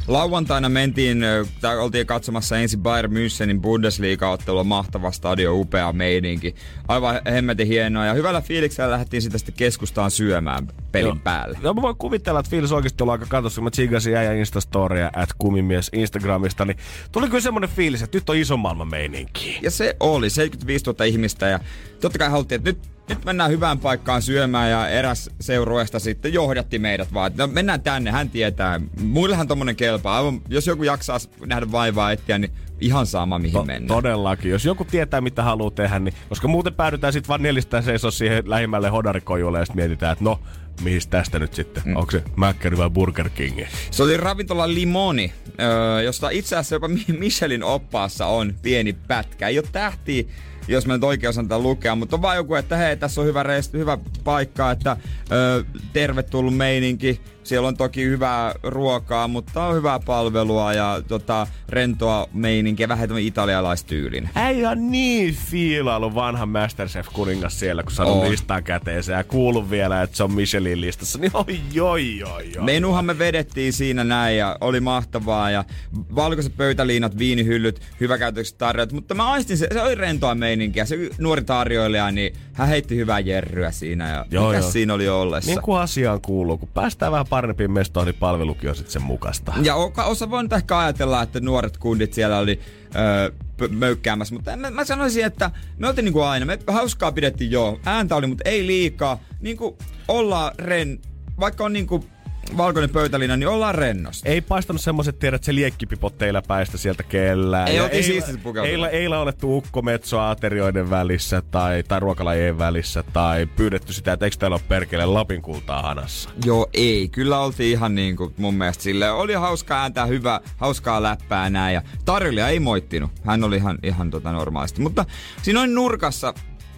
Lauantaina mentiin, tai oltiin katsomassa ensin Bayern Münchenin Bundesliga-ottelua, mahtava stadio, upea meininki. Aivan hemmetin hienoa ja hyvällä fiiliksellä lähdettiin sitä sitten keskustaan syömään pelin Joo. päälle. Joo, mä voin kuvitella, että Fiilis oikeasti on aika katossa, kun mä tsigasin äijä Instastoria at kumimies Instagramista, niin tuli kyllä semmonen fiilis, että nyt on iso maailman meininki. Ja se oli 75 000 ihmistä ja totta kai haluttiin, että nyt, nyt mennään hyvään paikkaan syömään ja eräs seurueesta sitten johdatti meidät vaan, että no, mennään tänne, hän tietää. Muillehan tommonen kelpaa. Aivan, jos joku jaksaa nähdä vaivaa etsiä, niin ihan sama mihin To- mennään. todellakin. Jos joku tietää, mitä haluaa tehdä, niin koska muuten päädytään sitten vaan nelistään seisoa siihen lähimmälle hodarikojulle ja sitten mietitään, että no, mihin tästä nyt sitten? Mm. Onko se Mäkkäri vai Burger King? Se oli ravintola Limoni, öö, josta itse asiassa jopa Mi- Michelin oppaassa on pieni pätkä. Ei ole tähtiä, jos mä nyt oikein osaan tätä lukea, mutta on vaan joku, että hei, tässä on hyvä, reist, hyvä paikka, että öö, tervetullut meininki. Siellä on toki hyvää ruokaa, mutta on hyvää palvelua ja tota, rentoa meininkiä, vähän tämmöinen italialaistyylinen. Äijä on niin fiilailu vanha Masterchef-kuningas siellä, kun saanut On. listaa käteensä ja kuullut vielä, että se on Michelin listassa, niin oi, oi, oi, oi. Menuhan me vedettiin siinä näin ja oli mahtavaa ja valkoiset pöytäliinat, viinihyllyt, hyväkäytökset tarjot, mutta mä aistin se, se oli rentoa meininkiä. Se nuori tarjoilija, niin hän heitti hyvää jerryä siinä ja Joo, mikäs joo. siinä oli ollessa. Niin kuin asiaan kuuluu, kun päästään vähän parempiin mestoihin, niin palvelukin on sitten sen mukasta. Ja osa voi nyt ehkä ajatella, että nuoret kundit siellä oli öö, möykkäämässä, mutta mä, mä sanoisin, että me oltiin niinku aina, me hauskaa pidettiin joo, ääntä oli, mutta ei liikaa, niinku ollaan ren, vaikka on niinku valkoinen pöytälinja, niin ollaan rennosti. Ei paistanut semmoset tiedät, että se liekkipipot teillä päistä sieltä kellään. Ei ei- siististi pukeutuneet. Ei, ei laulettu ukkometsoa aterioiden välissä tai, tai ruokalajien välissä tai pyydetty sitä, että eikö täällä ole perkele Lapin kultaa hanassa. Joo, ei. Kyllä oltiin ihan niin kuin mun mielestä sille Oli hauskaa ääntä, hyvä, hauskaa läppää näin. Ja tarjoilija ei moittinut. Hän oli ihan, ihan tota normaalisti. Mutta siinä noin nurkassa,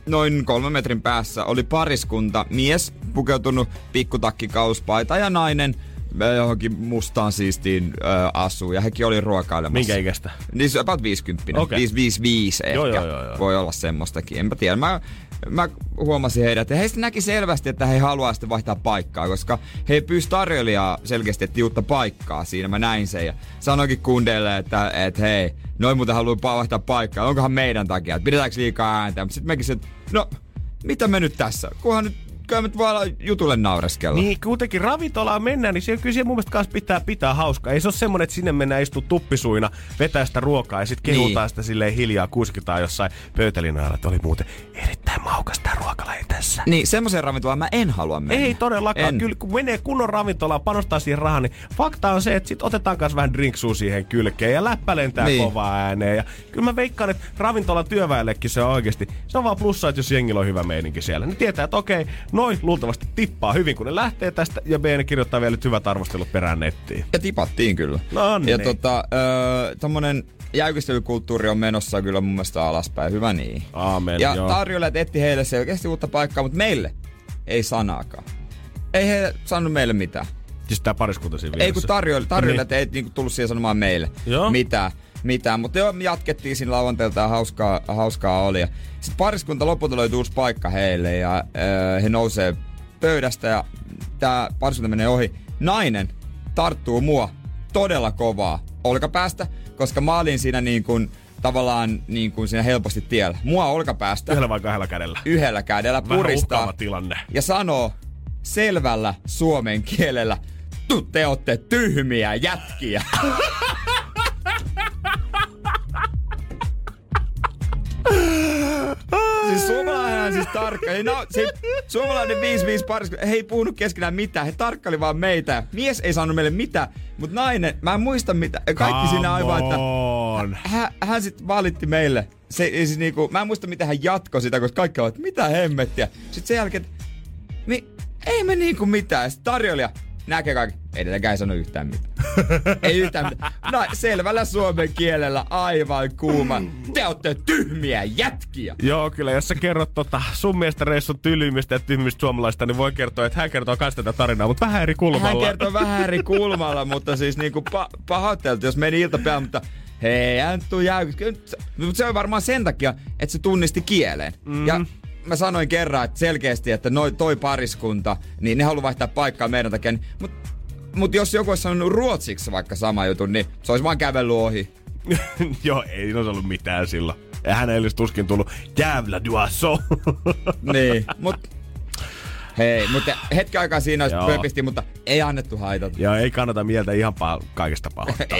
noin kolmen metrin päässä, oli pariskunta. Mies pukeutunut pikkutakkikauspaita ja nainen äh, johonkin mustaan siistiin äh, asuu. Ja hekin oli ruokailemassa. Minkä ikäistä? Niin se about 50. Okei. Okay. 555 ehkä. Joo, joo, joo, joo. Voi olla semmoistakin. Enpä tiedä. Mä, mä huomasin heidät ja heistä näki selvästi, että he haluaa sitten vaihtaa paikkaa, koska he pyysi tarjoilijaa selkeästi, että uutta paikkaa siinä. Mä näin sen ja sanoinkin kundeille, että, että hei, noin muuten haluaa vaihtaa paikkaa. Onkohan meidän takia, että pidetäänkö liikaa ääntä. Mutta sitten mekin se, no, mitä me nyt tässä? Kunhan nyt kyllä nyt olla jutulle naureskella. Niin, kuitenkin ravintolaan mennään, niin siellä kyllä siellä mun mielestä kanssa pitää pitää hauskaa. Ei se ole semmonen, että sinne mennään istuu tuppisuina, vetää sitä ruokaa ja sitten kehutaan Niin. sitä silleen hiljaa, kuskitaan jossain pöytälinjalla, että oli muuten erittäin maukas tää ruokalaji tässä. Niin, semmoiseen ravintolaan mä en halua mennä. Ei todellakaan. En. Kyllä kun menee kunnon ravintolaan, panostaa siihen rahaan, niin fakta on se, että sit otetaan myös vähän drinksua siihen kylkeen ja läppä lentää Niin. niin. kovaa ääneen. Ja kyllä mä veikkaan, että ravintolan työväellekin se on oikeasti, se on vaan plussa, että jos jengillä on hyvä meininki siellä. Ne tietää, että okei, noin luultavasti tippaa hyvin, kun ne lähtee tästä ja B ne kirjoittaa vielä hyvät arvostelut perään nettiin. Ja tipattiin kyllä. No niin. Ja tota, öö, tommonen jäykistelykulttuuri on menossa kyllä mun mielestä alaspäin. Hyvä niin. Aamen, ja joo. tarjoilijat etti heille selkeästi uutta paikkaa, mutta meille ei sanaakaan. Ei he sanonut meille mitään. Siis tää pariskunta siinä Ei kun vieressä. tarjoilijat, tarjoilijat Niin. ei niinku tullut siihen sanomaan meille Joo. mitään. mitään. Mutta joo, me jatkettiin siinä lauantailta ja hauskaa, hauskaa oli. Sitten pariskunta lopulta löytyi uusi paikka heille ja öö, he nousee pöydästä ja tämä pariskunta menee ohi. Nainen tarttuu mua todella kovaa olkapäästä, koska mä olin siinä niin kuin, tavallaan niin kuin siinä helposti tiellä. Mua olkapäästä Yhdellä vai kahdella kädellä. yhdellä kädellä Vähän puristaa tilanne. ja sanoo selvällä suomen kielellä, "Tu- te olette tyhmiä jätkiä. siis suomalainen on siis tarkka. Ei, no, se, suomalainen 5-5 paris, he ei puhunut keskenään mitään. He tarkkaili vaan meitä. Mies ei saanut meille mitään, mutta nainen, mä en muista mitä. Kaikki siinä aivan, että hän, hän sitten valitti meille. Se, siis niinku, mä en muista, mitä hän jatkoi sitä, koska kaikki ovat, mitä hemmettiä. Sitten sen jälkeen, mi, ei me niinku mitään. Sitten tarjoilija näkee kaikki. Ei tietenkään sano yhtään mitään. ei yhtään mitään. No, selvällä suomen kielellä aivan kuuma. Te olette tyhmiä jätkiä. Joo, kyllä. Jos sä kerrot tota sun mielestä reissun tylymmistä ja tyhmistä suomalaista, niin voi kertoa, että hän kertoo myös tätä tarinaa, mutta vähän eri kulmalla. Hän kertoo vähän eri kulmalla, mutta siis niinku pa- jos meni iltapäivä, mutta hei, jäykys. Mutta se on varmaan sen takia, että se tunnisti kielen. Mm. Ja mä sanoin kerran, että selkeästi, että noi, toi pariskunta, niin ne haluaa vaihtaa paikkaa meidän takia. Niin, mutta mut jos joku olisi sanonut ruotsiksi vaikka sama jutun, niin se olisi vaan kävellyt ohi. Joo, ei olisi ollut mitään silloin. Ja hän ei olisi tuskin tullut jävla duasso. niin, mut hei, mutta hetki aikaa siinä olisi Joo. pöpisti, mutta ei annettu haitata. ja ei kannata mieltä ihan pa- kaikesta pahoittaa.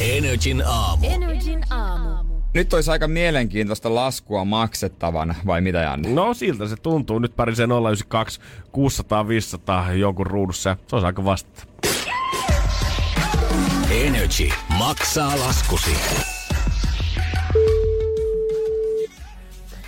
Energin aamu. Energin aamu. Nyt olisi aika mielenkiintoista laskua maksettavana, vai mitä Janne? No siltä se tuntuu. Nyt parisee 092 600 500 jonkun ruudussa. ja Se olisi aika vastata. Energy maksaa laskusi.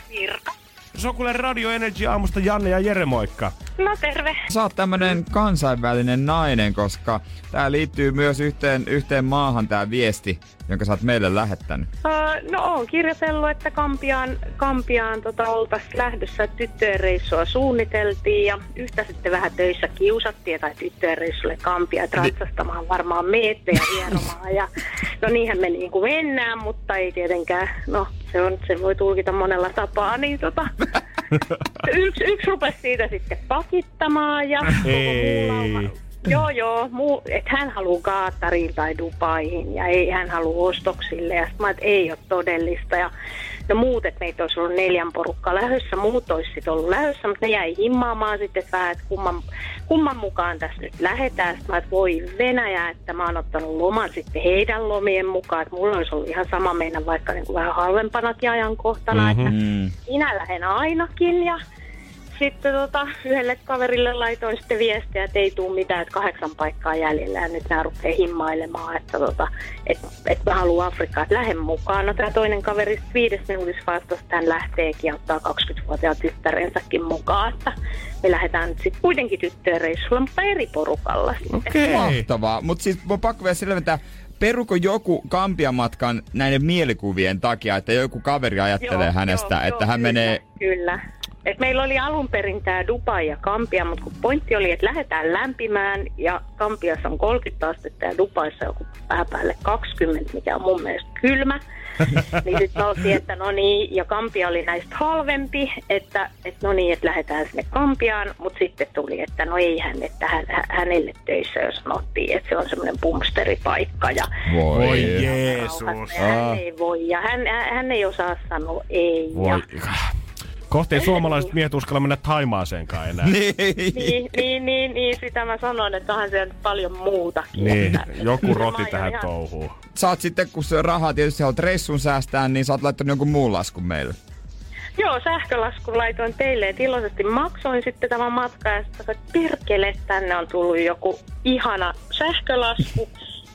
Virka. Se on kuule Radio Energy aamusta Janne ja Jere, moikka. No terve. Sä oot tämmönen kansainvälinen nainen, koska tää liittyy myös yhteen, yhteen maahan tää viesti, jonka sä oot meille lähettänyt. Uh, no oon kirjoitellut, että Kampiaan, Kampiaan tota, oltaisiin lähdössä tyttöjen reissua suunniteltiin ja yhtä sitten vähän töissä kiusattiin, että tyttöjen reissulle Kampia, että ratsastamaan varmaan meette ja hieromaan. Ja, no niinhän me niin kuin mennään, mutta ei tietenkään, no se, on, se voi tulkita monella tapaa, niin tota, yksi, yksi rupesi siitä sitten pakittamaan ja koko. Joo, joo. Muu, että hän haluaa Kaatariin tai Dubaihin ja ei hän halua ostoksille. Ja sitten mä että ei ole todellista. Ja no muut, että meitä olisi ollut neljän porukkaa lähdössä, muut olisi sitten ollut lähdössä, mutta ne jäi himmaamaan sitten että vähän, että kumman, kumman mukaan tässä nyt lähdetään. Sitten mä että voi Venäjä, että mä oon ottanut loman sitten heidän lomien mukaan, että mulla olisi ollut ihan sama mennä vaikka niin kuin vähän halvempanakin ajankohtana, mm-hmm. että minä lähden ainakin ja sitten tota, yhdelle kaverille laitoin sitten viestiä, että ei tule mitään, että kahdeksan paikkaa jäljellä ja nyt nämä rupeaa himmailemaan, että tota, et, et mä haluan Afrikkaa, että lähden mukaan. No tämä toinen kaveri viides minuutissa vastasi, että hän lähteekin ja ottaa 20-vuotiaan tyttärensäkin mukaan, että me lähdetään nyt sitten kuitenkin tyttöjen reissulla, mutta eri porukalla sitten. Okei. Mahtavaa. Mutta siis mun pakko vielä selventää, peruko joku Kampiamatkan näiden mielikuvien takia, että joku kaveri ajattelee Joo, hänestä, joo, että joo, hän kyllä, menee... Kyllä. Et meillä oli alun perin tämä Dubai ja Kampia, mutta kun pointti oli, että lähdetään lämpimään ja Kampiassa on 30 astetta ja Dubaissa joku vähän päälle 20, mikä on mun mielestä kylmä. niin sitten me oltiin, että no niin, ja Kampia oli näistä halvempi, että, että no niin, että lähdetään sinne Kampiaan, mutta sitten tuli, että no ei hän, että hän, hä- hänelle töissä jo sanottiin, että se on semmoinen pumpsteripaikka ja Voi, Voi Jeesus. hän ei voi, ja hän, hän ei osaa sanoa ei. Voi. Ja, Kohti ei suomalaiset miehet uskalla mennä Taimaaseenkaan enää. Niin. niin, niin, niin, niin, sitä mä sanoin, että onhan siellä paljon muutakin. Niin, joku roti tähän ihan- touhuun. Sä oot sitten, kun se rahaa tietysti haluat reissun säästää, niin sä oot laittanut jonkun muun laskun meille. Joo, sähkölaskun laitoin teille, että iloisesti maksoin sitten tämän matkan ja sitten perkele, tänne on tullut joku ihana sähkölasku.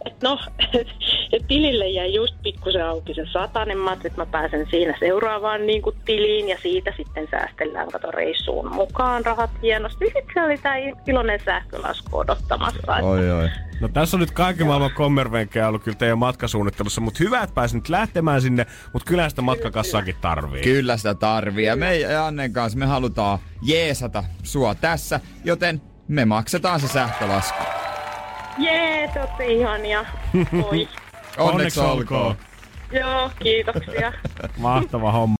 Et no, et tilille jäi just pikkusen auki se satanen mat, että mä pääsen siinä seuraavaan niin kuin tiliin ja siitä sitten säästellään kato reissuun mukaan rahat hienosti. Sitten se oli tämä iloinen sähkölasku odottamassa. että- Oi, oi. No tässä on nyt kaiken maailman kommervenkkejä ollut kyllä teidän matkasuunnittelussa, mutta hyvä, että pääsin nyt lähtemään sinne, mutta kyllä sitä matkakassaakin tarvii. Kyllä sitä tarvii. Ja me ja Annen kanssa me halutaan jeesata sua tässä, joten me maksetaan se sähkölasku. Jee, te ootte ihania. Oi. Onneksi olkoon. Joo, kiitoksia. Mahtava homma.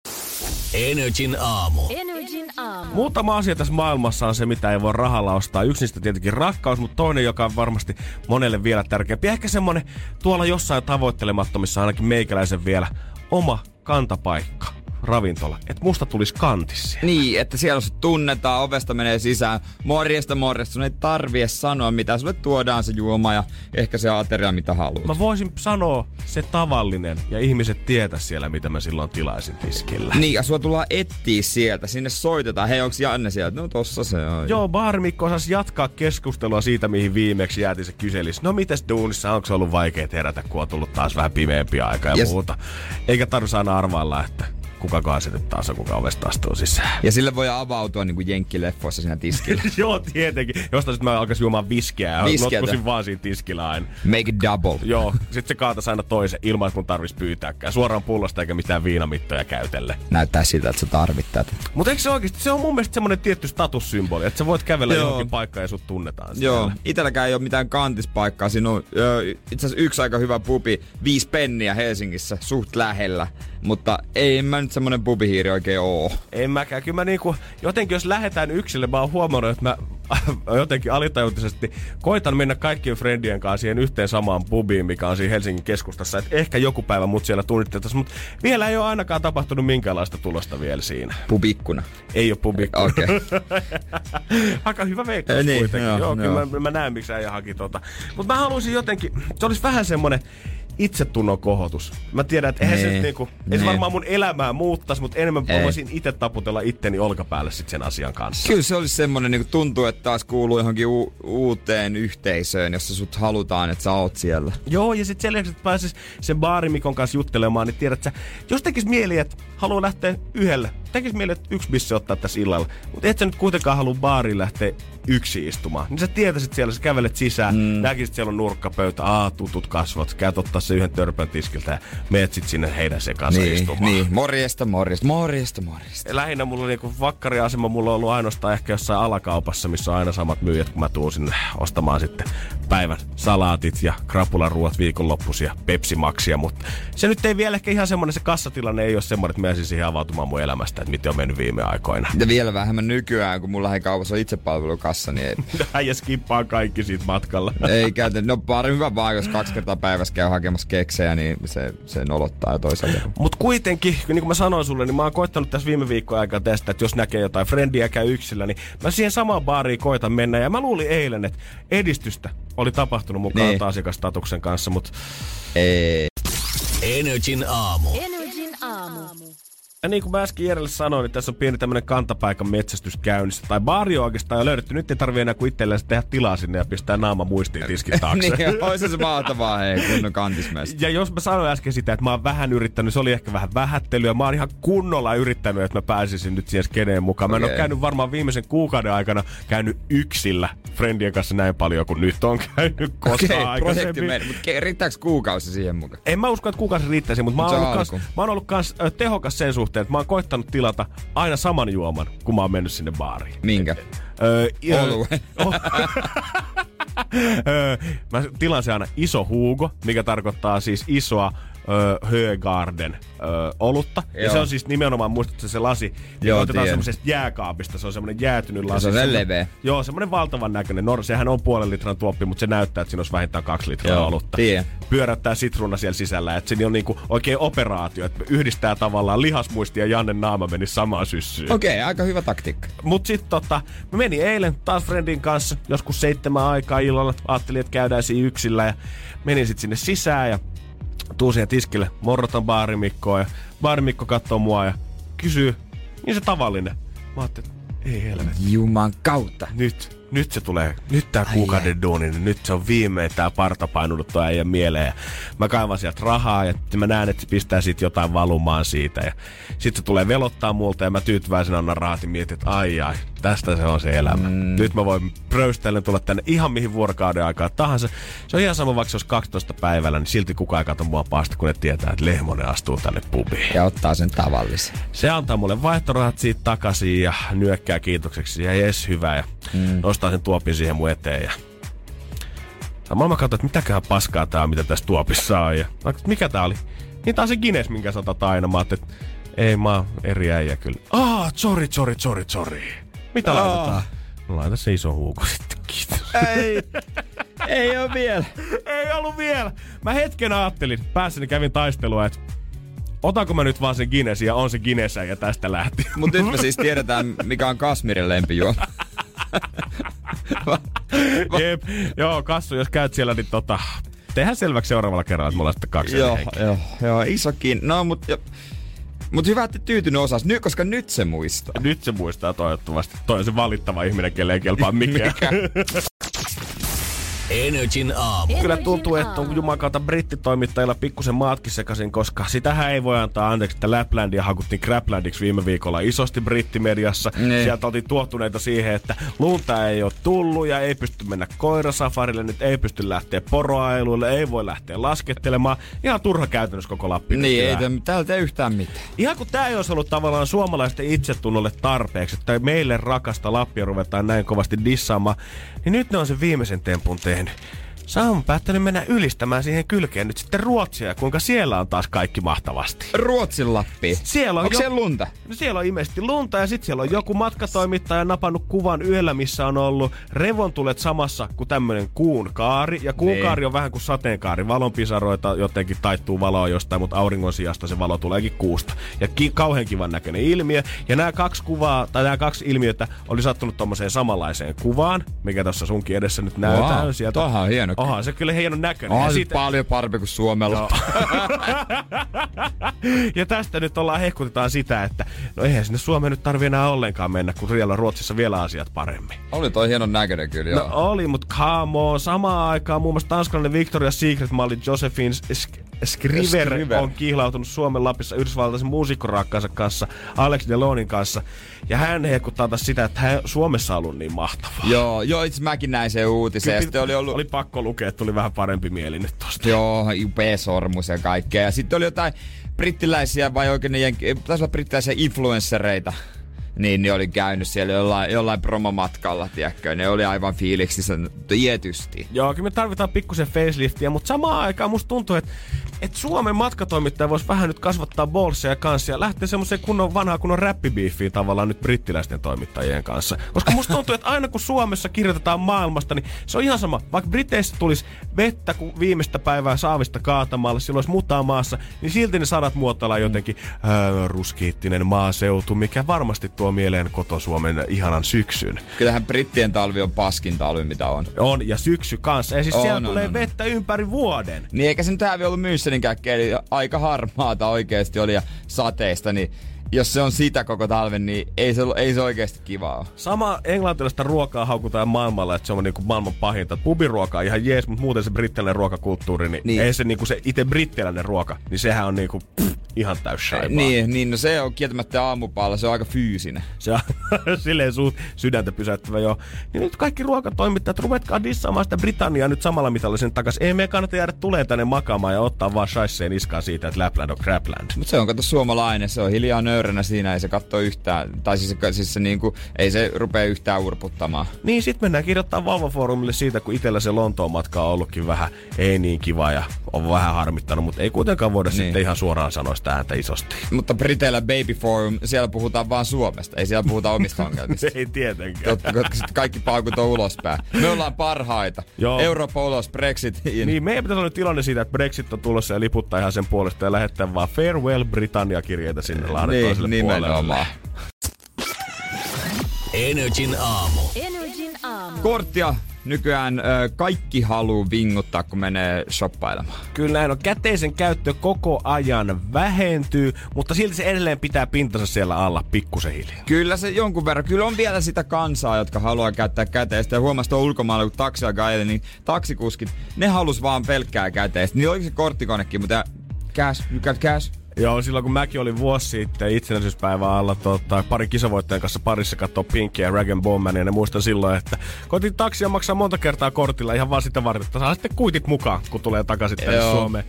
Energin aamu. Energin aamu. Muutama asia tässä maailmassa on se, mitä ei voi rahalla ostaa. Yksi niistä tietenkin rakkaus, mutta toinen, joka on varmasti monelle vielä tärkeämpi. Ehkä semmonen tuolla jossain tavoittelemattomissa ainakin meikäläisen vielä oma kantapaikka ravintola. Että musta tulisi kantis siellä. Niin, että siellä sut tunnetaan, ovesta menee sisään. Morjesta, morjesta. Sun ei tarvii sanoa mitä. Sulle tuodaan se juoma ja ehkä se ateria, mitä haluat. Mä voisin sanoa se tavallinen ja ihmiset tietää siellä, mitä mä silloin tilaisin tiskillä. Niin, ja sua tullaan etsiä sieltä. Sinne soitetaan. Hei, onks Janne sieltä? No tossa se on. Joo, baarimikko osasi jatkaa keskustelua siitä, mihin viimeksi jäätiin se kyselis. No mites duunissa, onko se ollut vaikea herätä, kun on tullut taas vähän pimeämpi aika ja Yes. muuta. Eikä tarvitse aina arvailla, että kukakaan se nyt taas on, kuka ovesta astuu sisään. Ja sille voi avautua niin kuin jenkkileffoissa siinä tiskillä. Joo, tietenkin. Jostain sit mä alkaisin juomaan viskiä ja Viskiätä. notkusin vaan siinä tiskillä aina. Make it double. Joo, sit se kaatas aina toisen ilman, että mun tarvis pyytääkään. Suoraan pullosta eikä mitään viinamittoja käytelle. Näyttää siltä, että sä tarvit tätä. Mutta eikö se oikeesti, se on mun mielestä semmonen tietty statussymboli, että sä voit kävellä Joo. johonkin paikkaan ja sut tunnetaan Joo, siellä. itelläkään ei ole mitään kantispaikkaa. Siinä on itse asiassa yksi aika hyvä pubi, viisi penniä Helsingissä, suht lähellä. Mutta ei mä nyt semmonen pubihiiri oikein oo. En mäkään. Kyllä mä niinku, jotenkin jos lähdetään yksille, mä oon huomannut, että mä jotenkin alitajuntisesti koitan mennä kaikkien friendien kanssa siihen yhteen samaan pubiin, mikä on siinä Helsingin keskustassa. Että ehkä joku päivä mut siellä tunnistettaisiin, mutta vielä ei ole ainakaan tapahtunut minkäänlaista tulosta vielä siinä. Pubikkuna. Ei ole pubi. Okei. Aika hyvä veikkaus Eh, niin, kuitenkin. joo, Joo, joo, kyllä mä, mä näen, miksi äijä haki tota. Mutta mä haluaisin jotenkin, se olisi vähän semmonen itsetunnon kohotus. Mä tiedän, että eihän se Niin, nyt niinku, ei se niin. varmaan mun elämää muuttaisi, mutta enemmän Ei. voisin itse taputella itteni olkapäälle sit sen asian kanssa. Kyllä se olisi semmonen, niin tuntuu, että taas kuuluu johonkin u- uuteen yhteisöön, jossa sut halutaan, että sä oot siellä. Joo, ja sitten sen lisäksi, että pääsis sen baarimikon kanssa juttelemaan, niin tiedät sä, jos tekis mieli, että haluaa lähteä yhdelle, tekis mieli, että yksi bisse ottaa tässä illalla, mutta et sä nyt kuitenkaan halua baariin lähteä yksi istumaan, niin sä tietäisit siellä, sä kävelet sisään, mm. näkisit siellä on nurkkapöytä, aa, tutut kasvot, käyt ottaa se yhden törpön tiskiltä ja meet sit sinne heidän sekansa Niin, istumaan. niin. Morjesta, morjesta, morjesta, morjesta. Lähinnä mulla niinku vakkariasema, mulla on ollut ainoastaan ehkä jossain alakaupassa, missä on aina samat myyjät, kun mä tuun sinne ostamaan sitten päivän salaatit ja krapularuot viikonloppuisia pepsimaksia, mutta se nyt ei vielä ehkä ihan semmonen, se kassatilanne ei ole semmoinen, että mä ensin siihen avautumaan mun elämästä, että miten on mennyt viime aikoina. Ja vielä vähemmän nykyään, kun mulla lähikaupassa on itsepalvelukassa, niin ei, Äijä skippaa kaikki siitä matkalla. ei käytä. No pari hyvä vaan, jos kaksi kertaa päivässä käy hakemassa keksejä, niin se, se nolottaa toisaalta. Mutta kuitenkin, niin kuin mä sanoin sulle, niin mä oon koittanut tässä viime viikkojen aikana tästä, että jos näkee jotain friendiä käy yksillä, niin mä siihen samaan baariin koitan mennä. Ja mä luulin eilen, että edistystä oli tapahtunut mun Niin. asiakastatuksen kanssa, mutta Ei. Energin aamu. Aamu. Ja niin kuin mä äsken Jerelle sanoin, niin tässä on pieni tämmönen kantapaikan metsästys käynnissä. Tai baari on oikeastaan jo löydetty. Nyt ei tarvii enää kuin itselleen tehdä tilaa sinne ja pistää naama muistiin tiskin taakse. niin, olisi se mahtavaa, hei, kunnon kantismesta. Ja jos mä sanoin äsken sitä, että mä oon vähän yrittänyt, se oli ehkä vähän vähättelyä. Mä oon ihan kunnolla yrittänyt, että mä pääsisin nyt siihen skeneen mukaan. Mä en Okei. ole käynyt varmaan viimeisen kuukauden aikana käynyt yksillä friendien kanssa näin paljon kuin nyt on käynyt koskaan projekti aikaisemmin. meni. Mutta riittääkö kuukausi siihen mukaan? En mä usko, että kuukausi riittäisi, mutta mä Mut oon, se ollut kans, mä oon ollut kans tehokas sen suhteen, että mä oon koittanut tilata aina saman juoman, kun mä oon mennyt sinne baariin. Minkä? Öö, Oluen. Öö, mä tilaan se aina iso huugo, mikä tarkoittaa siis isoa Högarden olutta. Ja Joo. se on siis nimenomaan, muistatko se lasi, Joo, Joo, otetaan semmoisesta jääkaapista. Se on semmoinen jäätynyt lasi. se on sen Semmo- leveä. Joo, semmoinen valtavan näköinen. No, sehän on puolen litran tuoppi, mutta se näyttää, että siinä olisi vähintään kaksi litraa Joo, olutta. tiedän. Pyörättää sitruuna siellä sisällä. Että siinä on niinku oikein operaatio, että yhdistää tavallaan lihasmuisti ja Jannen naama meni samaan syssyyn. Okei, okay, aika hyvä taktiikka. Mut sit tota, mä menin eilen taas friendin kanssa, joskus seitsemän aikaa illalla. Ajattelin, että käydään siinä yksillä ja menin sit sinne sisään ja tuun siihen tiskille, morrotan baarimikkoa ja baarimikko katsoo mua ja kysyy, niin se tavallinen. Mä ajattelin, että ei helvetti, Juman kautta. nyt, nyt se tulee, nyt tää kuukauden duuni, niin nyt se on viimein tää parta painunut toi äijän mieleen. Ja mä kaivan sieltä rahaa ja mä näen, että se pistää siitä jotain valumaan siitä. Ja sitten se tulee velottaa multa ja mä tyytyväisenä annan rahat ja mietin, että ai ai, tästä se on se elämä. Mm. Nyt mä voin pröystellen tulla tänne ihan mihin vuorokauden aikaa tahansa. Se on ihan sama, vaikka se olisi 12 päivällä, niin silti kukaan ei kato mua paasta, kun ne tietää, että Lehmonen astuu tänne pubiin. Ja ottaa sen tavallisen. Se antaa mulle vaihtorahat siitä takaisin ja nyökkää kiitokseksi ja jes hyvä ja mm. nostaa sen tuopin siihen mun eteen ja Samalla mä katsoin, että mitäköhän paskaa tää on, mitä tässä tuopissa on. Ja mä mikä tää oli? Niin tää on se Guinness, minkä sä otat aina. Mä ajattelin, että ei mä oon eri äijä kyllä. Ah, sorry, sorry, sorry, sorry. Mitä Aa. laitetaan? No laita se iso huuko sitten, kiitos. Ei, ei oo vielä. ei ollut vielä. Mä hetken ajattelin, päässäni kävin taistelua, että otanko mä nyt vaan sen Guinnessin ja on se Guinness ja tästä lähti. Mut nyt me siis tiedetään, mikä on Kasmirin lempijuoma. Jep. Joo, Kassu, jos käyt siellä, niin tota, tehdään selväksi seuraavalla kerralla, että mulla on sitten kaksi joo, joo, joo, isokin. No, mut, jo, mut hyvä, että tyytynyt osas, nyt, koska nyt se muistaa. Nyt se muistaa toivottavasti. Toi on se valittava ihminen, kelle ei kelpaa mikään. Energin aamu. Kyllä tuntuu, että on jumakauta brittitoimittajilla pikkusen maatkin sekaisin, koska sitähän ei voi antaa anteeksi, että Laplandia hakuttiin Craplandiksi viime viikolla isosti brittimediassa. Niin. Sieltä oltiin tuottuneita siihen, että lunta ei ole tullut ja ei pysty mennä koirasafarille, nyt ei pysty lähteä poroailuille, ei voi lähteä laskettelemaan. Ihan turha käytännössä koko Lappi. Niin, ei täällä tee yhtään mitään. Ihan kun tämä ei olisi ollut tavallaan suomalaisten itsetunnolle tarpeeksi, että meille rakasta Lappia ruvetaan näin kovasti dissaamaan, niin nyt ne on sen viimeisen tempun tehnyt. And. Sä on päättänyt mennä ylistämään siihen kylkeen nyt sitten Ruotsia, kuinka siellä on taas kaikki mahtavasti. Ruotsin Lappi. Siellä on Onko jo- siellä lunta? No siellä on ilmeisesti lunta ja sitten siellä on joku matkatoimittaja napannut kuvan yöllä, missä on ollut revontulet samassa kuin tämmöinen kuun kaari. Ja kuun Niin. kaari on vähän kuin sateenkaari. Valonpisaroita jotenkin taittuu valoa jostain, mutta auringon sijasta se valo tuleekin kuusta. Ja ki- kauhean kivan näköinen ilmiö. Ja nämä kaksi kuvaa, tai nämä kaksi ilmiötä oli sattunut tommoseen samanlaiseen kuvaan, mikä tuossa sunkin edessä nyt näytään. Wow, sieltä. toihan on hieno. Onhan se kyllä hienon näköinen. Onhan Ja siitä- paljon parempi kuin Suomella. ja tästä nyt ollaan hehkutetaan sitä, että no eihän sinne Suomeen nyt tarvi enää ollenkaan mennä, kun siellä on Ruotsissa vielä asiat paremmin. Oli toi hienon näköinen kyllä, joo. No oli, mutta come on. Samaan aikaan muun muassa tanskalainen Victoria's Secret-malli Josephine Sk- Skriver, Skriver. on kihlautunut Suomen Lapissa yhdysvaltalaisen muusikkorakkaansa kanssa, Alex Delonin kanssa. Ja hän hehkuttaa taas sitä, että hän Suomessa on ollut niin mahtavaa. Joo, joo, itse mäkin näin sen uutisen. Sitten oli ollut... oli pakko lukea, että tuli vähän parempi mieli nyt tosta. Joo, upea sormus ja kaikkea. Ja sitten oli jotain brittiläisiä vai oikein ne jenki, taisi olla brittiläisiä influenssereita. Niin, ne oli käynyt siellä jollain, jollain promomatkalla, tiedätkö? Ne oli aivan fiiliksissä tietysti. Joo, kyllä me tarvitaan pikkusen faceliftiä, mutta samaan aikaan musta tuntuu, että, että Suomen matkatoimittaja voisi vähän nyt kasvattaa bolseja kanssa ja lähteä semmoiseen kunnon vanhaa kunnon räppibiiffiin tavallaan nyt brittiläisten toimittajien kanssa. Koska musta tuntuu, että aina kun Suomessa kirjoitetaan maailmasta, niin se on ihan sama. Vaikka Briteissä tulisi vettä kuin viimeistä päivää saavista kaatamalla, silloin olisi mutaa maassa, niin silti ne sanat muotoillaan jotenkin äh, ruskiittinen maaseutu, mikä varmasti tuo mieleen koto-Suomen ihanan syksyn. Kyllähän brittien talvi on paskin talvi, mitä on. On, ja syksy kanssa. Ja siis On, siellä on, tulee on. vettä ympäri vuoden. Niin eikä se nyt hävi ollut Münchenin eli aika harmaata oikeasti oli ja sateista, niin jos se on sitä koko talven, niin ei se, ei se oikeasti kivaa. Sama englantilaista ruokaa haukutaan maailmalla, että se on niinku maailman pahinta. Pubiruoka on ihan jees, mutta muuten se brittiläinen ruokakulttuuri, niin, Niin. ei se niinku se itse brittiläinen ruoka, niin sehän on niinku pff, ihan täys shaibaa. Niin, niin no se on kieltämättä aamupalla, se on aika fyysinen. Se on silleen suut sydäntä pysäyttävä jo. Niin nyt kaikki ruokatoimittajat, ruvetkaa dissaamaan sitä Britanniaa nyt samalla mitalla sen takas. Ei meidän kannata jäädä tulee tänne makaamaan ja ottaa vaan shaisseen niskaan siitä, että Lapland on crapland. Mutta se on kato suomalainen, se on hiljaa nöyränä siinä, ei se katso yhtään, tai siis, se, siis se niinku, ei se rupea yhtään urputtamaan. Niin, sit mennään kirjoittaa Valva-foorumille siitä, kun itellä se Lontoon matka on ollutkin vähän ei niin kiva ja on vähän harmittanut, mutta ei kuitenkaan voida Niin. sitten ihan suoraan sanoa sitä ääntä isosti. Mutta Briteillä Baby Forum, siellä puhutaan vaan Suomesta, ei siellä puhuta omista ongelmista. ei tietenkään. Totta, koska sitten kaikki paukut on ulospäin. Me ollaan parhaita. Joo. Eurooppa ulos, Brexit in. Niin, meidän pitäisi olla nyt iloinen siitä, että Brexit on tulossa ja liputtaa ihan sen puolesta ja lähettää vaan Farewell Britannia-kirjeitä sinne Lahden niin toiselle nimenomaan. puolelle. Energin aamu. Energin aamu. Korttia nykyään ö, kaikki haluu vinguttaa, kun menee shoppailemaan. Kyllä näin on. Käteisen käyttö koko ajan vähentyy, mutta silti se edelleen pitää pintansa siellä alla pikkusen hiljaa. Kyllä se jonkun verran. Kyllä on vielä sitä kansaa, jotka haluaa käyttää käteistä. Ja huomasi tuon ulkomailla, kun taksia ajelin, niin taksikuskit, ne halus vaan pelkkää käteistä. Niin oli se korttikonekin, mutta cash, you got cash. Joo, silloin kun mäkin olin vuosi sitten itsenäisyyspäivän alla tota, pari kisavoittajan kanssa parissa katsoa Pinkia ja Rag Bowman, ja ne muistan silloin, että koitin taksia maksaa monta kertaa kortilla ihan vaan sitä varten, että saa sitten kuitit mukaan, kun tulee takaisin tänne. Suomeen.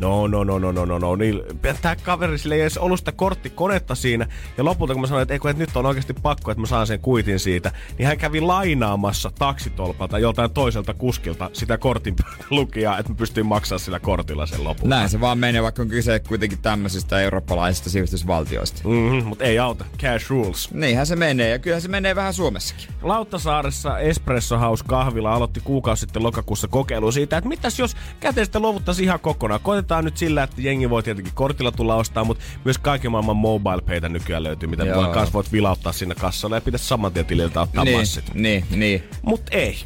No, no, no, no, no, no, no. Niin, tämä kaveri sille ei edes ollut sitä korttikonetta siinä. Ja lopulta kun mä sanoin, että, ei, kun, että nyt on oikeasti pakko, että mä saan sen kuitin siitä, niin hän kävi lainaamassa taksitolpalta joltain toiselta kuskilta sitä kortin lukijaa, että mä pystyin maksamaan sillä kortilla sen lopulta. Näin se vaan menee, vaikka on kyse kuitenkin tämmöisistä eurooppalaisista sivistysvaltioista. Mm-hmm, mutta ei auta. Cash rules. Niinhän se menee, ja kyllähän se menee vähän Suomessakin. Lauttasaaressa Espresso House kahvila aloitti kuukausi sitten lokakuussa kokeilu siitä, että mitäs jos käteistä luovuttaisiin ihan kokonaan. Koitetaan nyt sillä, että jengi voi tietenkin kortilla tulla ostaa, mutta myös kaiken maailman mobile paytä nykyään löytyy, mitä Joo. voi, voit vilauttaa sinne kassalle ja pitäisi saman tien tililtä ottaa niin, massit. niin, niin. Mut ei.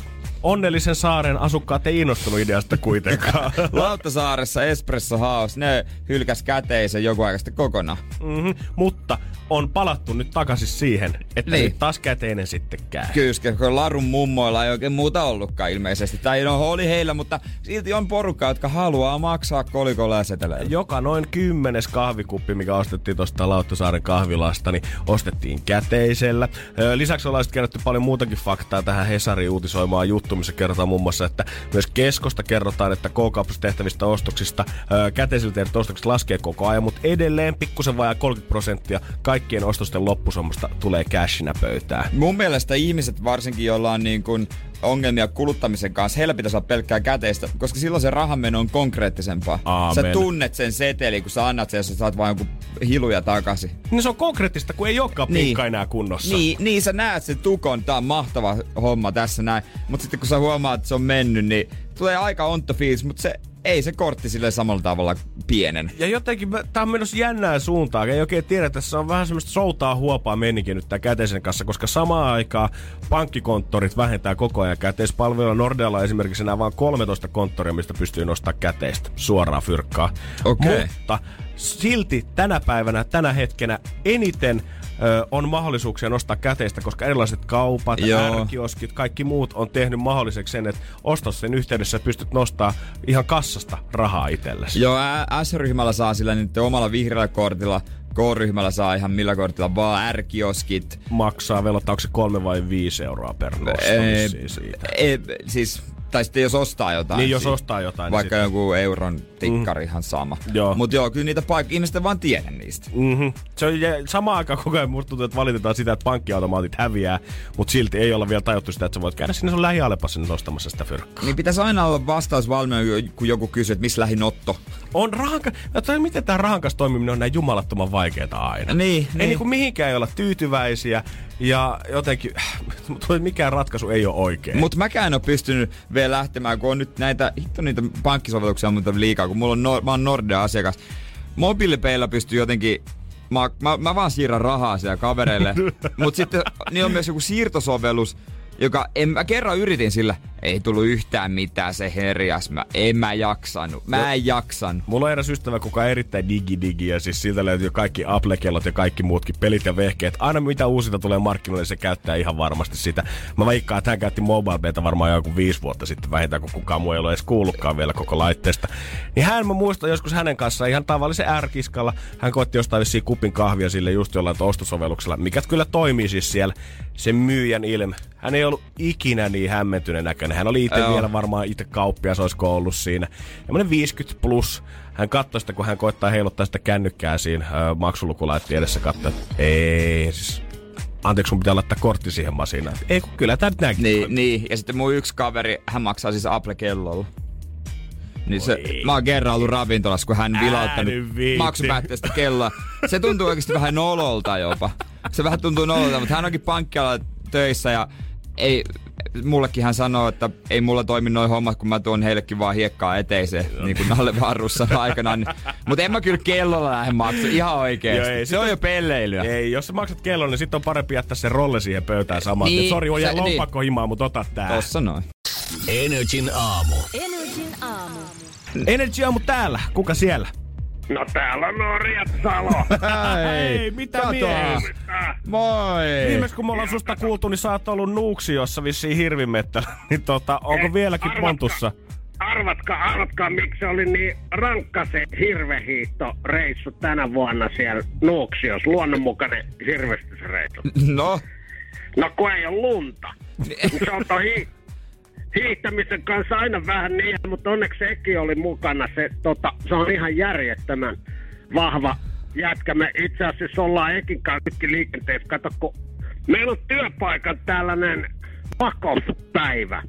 Onnellisen saaren asukkaat ei innostunut ideasta kuitenkaan. Lauttasaaressa Espresso House, ne hylkäs käteisen joku aika sitten kokonaan. mm-hmm. Mutta on palattu nyt takaisin siihen, että Niin. nyt taas käteinen sitten käy. Kyyskä, kun Larun mummoilla ei oikein muuta ollutkaan ilmeisesti. Tai no oli heillä, mutta silti on porukka, jotka haluaa maksaa kolikolla ja seteleillä. Joka noin kymmenes kahvikuppi, mikä ostettiin tuosta Lauttasaaren kahvilasta, niin ostettiin käteisellä. Lisäksi ollaan sitten kerätty paljon muutakin faktaa tähän Hesarin uutisoimaan juttu, missä kerrotaan muun muassa, että myös Keskosta kerrotaan, että K-kaupassa tehtävistä ostoksista käteisillä tehdyt ostokset laskee koko ajan, mutta edelleen pikkusen vajaa 30 prosenttia kaikkien ostosten loppusummasta tulee cashina pöytään. Mun mielestä ihmiset varsinkin, joilla on niin kuin ongelmia kuluttamisen kanssa, heillä pitäisi olla pelkkää käteistä, koska silloin se rahanmeno on konkreettisempaa. Aamen. Sä tunnet sen setelin, kun sä annat sen ja sä saat vain joku hiluja takaisin. Niin se on konkreettista, kun ei olekaan Niin. pinkka enää kunnossa. Niin, niin sä näet sen tukon, tää on mahtava homma tässä näin. Mutta sitten kun sä huomaat, että se on mennyt, niin tulee aika ontto fiilis, mutta se ei se kortti sille samalla tavalla pienen. Ja jotenkin mä- tää on menossa jännää suuntaan. Ei oikein tiedä, että tässä on vähän semmoista soutaa huopaa meininkin nyt tää käteisen kanssa, koska samaan aikaan pankkikonttorit vähentää koko ajan käteispalveluja. Nordealla esimerkiksi enää vain 13 konttoria, mistä pystyy nostaa käteistä suoraan fyrkkaa. Okei. Mutta silti tänä päivänä, tänä hetkenä eniten ö, on mahdollisuuksia nostaa käteistä, koska erilaiset kaupat, Joo. ärkioskit, kaikki muut on tehnyt mahdolliseksi sen, että ostosten yhteydessä pystyt nostaa ihan kassasta rahaa itsellesi. Joo, S-ryhmällä saa sillä nyt omalla vihreällä kortilla. K-ryhmällä saa ihan millä kortilla vaan ärkioskit. Maksaa velottaa, onko se kolme vai viisi euroa per nosto vissiin siitä. siis, tai sitten jos ostaa jotain. Niin, jos siis- ostaa jotain, niin Vaikka sitten- joku euron tikkari ihan sama. Joo. Mut joo, kyllä niitä paikkoja, ihmiset vaan tiedä niistä. Mm-hmm. Se on ja samaan aikaan koko ajan musta tuntuu, että valitetaan sitä, että pankkiautomaatit häviää, mutta silti ei olla vielä tajuttu sitä, että sä voit käydä sinne sun lähialepassa ostamassa sitä fyrkkaa. Niin pitäisi aina olla vastaus valmiina, kun joku kysyy, että missä lähin Otto. On rahanka... Tai miten tämä rahankas toimiminen on näin jumalattoman vaikeaa aina. Niin, Ei niin. niinku mihinkään ei olla tyytyväisiä ja jotenkin mutta mikään ratkaisu ei ole oikein. Mutta mäkään en ole pystynyt vielä lähtemään, kun on nyt näitä, hitto niitä pankkisovelluksia on liikaa, kun mulla on, Nor- mä oon Nordea-asiakas. Mobiilipeillä pystyy jotenkin Mä, mä, mä vaan siirrän rahaa siellä kavereille. Mutta sitten niin on myös joku siirtosovellus, joka en, mä kerran yritin sillä, ei tullut yhtään mitään, se herjas. Mä, en mä jaksanut. Mä en jaksanut. Mulla on eräs ystävä, kuka on erittäin digi-digi ja siis siltä löytyy kaikki Apple-kellot ja kaikki muutkin pelit ja vehkeet. Aina mitä uusinta tulee markkinoille, se käyttää ihan varmasti sitä. Mä veikkaan, että hän käytti mobile beta varmaan joku viisi vuotta sitten vähintään, kun kukaan muu ei ole edes kuullutkaan vielä koko laitteesta. Niin hän, mä muistan joskus hänen kanssaan ihan tavallisen ärkiskalla. Hän koitti jostain vissiin kupin kahvia sille just jollain ostosovelluksella, mikä kyllä toimii siis siellä. Se myyjän ilme. Hän ei ollut ikinä niin hämmentyneen näköinen. Hän oli itse Joo. vielä varmaan itse kauppias, olisiko ollut siinä. Ja 50 plus. Hän katsoi sitä, kun hän koittaa heiluttaa sitä kännykkää siinä ö, maksulukulaitteen edessä katsoi, että ei siis anteeksi, sun pitää laittaa kortti siihen masinaan. Ei, kun kyllä tää näinkin Niin, niin, ja sitten mun yksi kaveri, hän maksaa siis Apple-kellolla. Niin se, Oi. mä oon kerran ollut ravintolassa, kun hän vilauttanut maksupäätteestä kelloa. Se tuntuu oikeasti vähän nololta jopa. Se vähän tuntuu nololta, mutta hän onkin pankkialalla töissä ja ei, mullekin hän sanoo, että ei mulla toimi noin hommat, kun mä tuon heillekin vaan hiekkaa eteiseen, niin kuin Nalle Varrussa aikanaan. Niin- Mutta en mä kyllä kellolla lähde maksaa, ihan oikeesti. Joo, ei, se on sitä- jo pelleilyä. Ei, jos sä maksat kellon, niin sitten on parempi jättää se rolle siihen pöytään samaan. Niin, Niin, Sori, on se- jää niin. lompakko himaa, mutta ota tää. Tossa noin. Energin aamu. Energin aamu. Energy aamu täällä. Kuka siellä? No täällä on Norjat Salo. Hei, mitä Kato. mies? Moi! Viimeis kun me ollaan susta kuultu, niin sä oot ollut Nuuksiossa vissiin hirvimettällä. Niin tota, onko Ei, vieläkin arvatkaa. pontussa? Arvatkaa, arvatkaa, miksi se oli niin rankka se hirvehiihtoreissu tänä vuonna siellä Nuuksios, luonnonmukainen hirvestysreissu. No, No kun ei ole lunta. se on toi hi- hiihtämisen kanssa aina vähän niin, mutta onneksi sekin oli mukana. Se, tota, se on ihan järjettömän vahva jätkä. Me itse asiassa ollaan Ekin kanssa nytkin liikenteessä. Kato, kun meillä on työpaikan tällainen pakopäivä.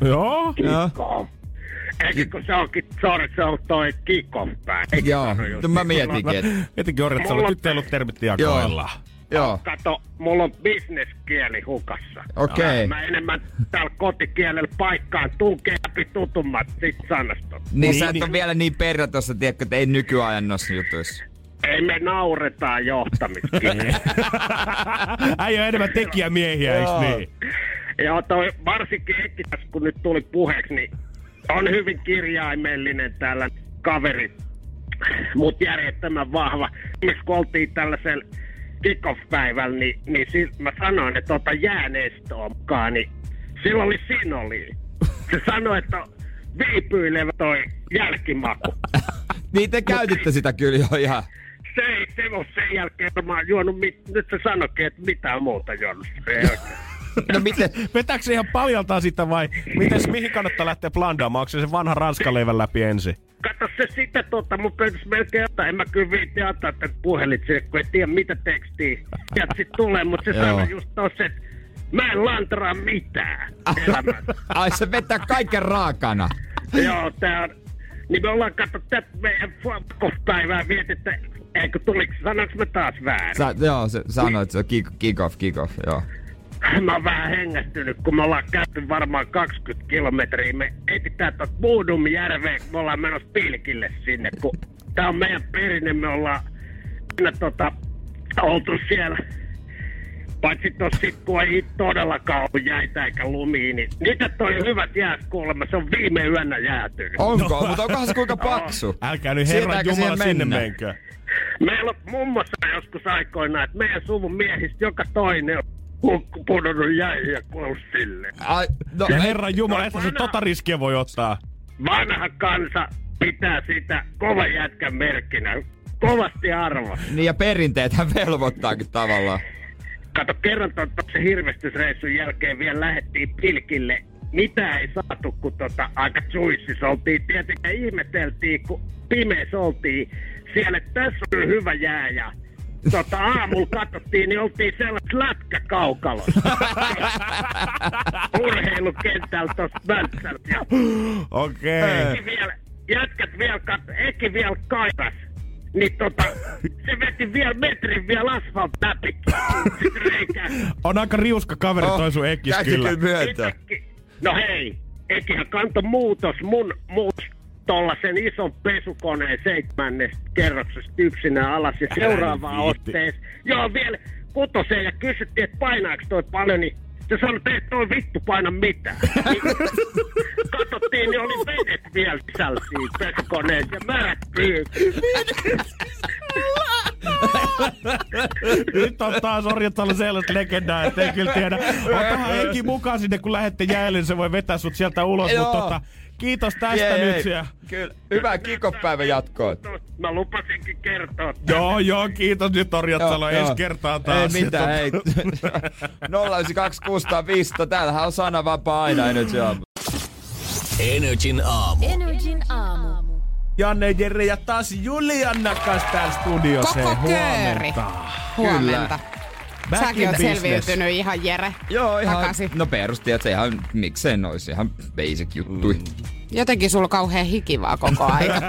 Joo. Kiko. Eikö kun se onkin, sorry, se on toi kikon päivä. joo. No mä mietinkin, että... Orret, sä Mulla- olet nyt teillut termit jakoilla. Joo, Kato, mulla on bisneskieli hukassa. okei. Mä enemmän täällä kotikielellä paikkaan tunkee läpi tutummat sit sanastot. Niin, sä et Niin, ole vielä niin perä tossa, tiedätkö, että ei nykyajan noissa jutuissa. Ei me nauretaan johtamiskieli. Äijä on enemmän tekijämiehiä, eiks Joo. niin? Joo, toi varsinkin Ekkitäs, kun nyt tuli puheeksi, niin on hyvin kirjaimellinen täällä kaveri, mut järjettömän vahva. Esimerkiksi kun oltiin tällaisella kickoff-päivällä, niin, niin si- mä sanoin, että ota jääneestoa mukaan, niin sillä oli sinoli. Se sanoi, että on viipyilevä toi jälkimaku. Niin te käytitte sitä kyllä jo ihan. Se ei se ole sen jälkeen varmaan juonut, mit- nyt se sanoikin, että mitään muuta juonut. Ei oikein. No miten? Vetääkö se ihan paljaltaan sitä vai mites, mihin kannattaa lähteä blandaamaan? Onko se se vanha ranskaleivän läpi ensin? Kato se sitä tota, mun pöytässä melkein ottaa. En mä kyllä viitti antaa tätä puhelit kun ei tiedä mitä tekstiä sieltä sit tulee, mutta se sanoi just tossa, että mä en lantraa mitään elämässä. Ai se vetää kaiken raakana. Joo, tää on, niin me ollaan katso tätä meidän päivää vietettä, eikö tuliko, sanoinko mä taas väärin? Sä, joo, se sanoi, että se on kick, kick off, kick off, joo. Mä oon vähän hengästynyt, kun me ollaan käyty varmaan 20 kilometriä. Me etsitään tuot Buudumjärveen, kun me ollaan menossa pilkille sinne, kun tää on meidän perinne. Me ollaan aina tota, oltu siellä. Paitsi tos sit, kun ei todellakaan ollut jäitä eikä lumia, niin niitä toi hyvät jäät kuulemma. Se on viime yönä jäätynyt. Onko? Mutta onkohan se kuinka paksu? Älkää nyt herran Siirtääkö Jumala sinne menkö. Meillä on mummossa joskus aikoinaan, että meidän suvun miehistä joka toinen on hukku pudonnut jäihin ja kuollut sille. Ai, no, Ja herran jumala, että se tota riskiä voi ottaa. Vanha kansa pitää sitä kova jätkän merkkinä. Kovasti arvo. niin ja perinteethän velvoittaakin tavallaan. Kato, kerran tuon se hirvestysreissun jälkeen vielä lähettiin pilkille. Mitä ei saatu, kun tota, aika suissis oltiin. Tietenkin ihmeteltiin, kun pimeässä oltiin siellä, että tässä on hyvä jää ja tota, aamulla katsottiin, niin oltiin sellaisessa lätkäkaukalossa. Urheilukentällä tuossa Möntsältä. Okei. Eki vielä, jätkät vielä kat, Eki vielä kairas. Niin tota, se veti vielä metrin vielä asfalt läpi. On aika riuska kaveri toi sun ekis kyllä. kyllä myöntää. No hei, Ekihän kanto muutos mun muut tollasen ison pesukoneen seitsemännestä kerroksesta yksinä alas ja seuraavaan otteeseen. Joo, vielä kutoseen ja kysyttiin, että painaako toi paljon, niin se sanoi, että ei toi vittu paina mitään. Niin Katsottiin, niin oli vedet vielä sisällä siinä pesukoneessa ja märät pyyt. Nyt on taas Orjatalo sellaista legendaa, että ei kyllä tiedä. Otahan Eki mukaan sinne, kun lähette jäälle, niin se voi vetää sut sieltä ulos. Mutta tota, kiitos tästä Jee, nyt. Ja... Kyllä. Hyvää kikopäivän jatkoa. Mä lupasinkin kertoa. Joo, joo, kiitos nyt Orjatalo. Ensi kertaa taas. Ei mitään, ei. tota- 092 600 Täällähän on sananvapaa aina Energy Aamu. Energin aamu. Energin aamu. Janne, Jere ja taas Julianna kanssa täällä studiossa. Koko kööri. Huomenta. Huomenta. Back Säkin in oot selviytynyt ihan Jere. Joo, ihan, Takaisin. no perusti, että se ihan, miksei nois, ihan basic juttui. Mm. Jotenkin sulla on kauhean hikivaa koko aika.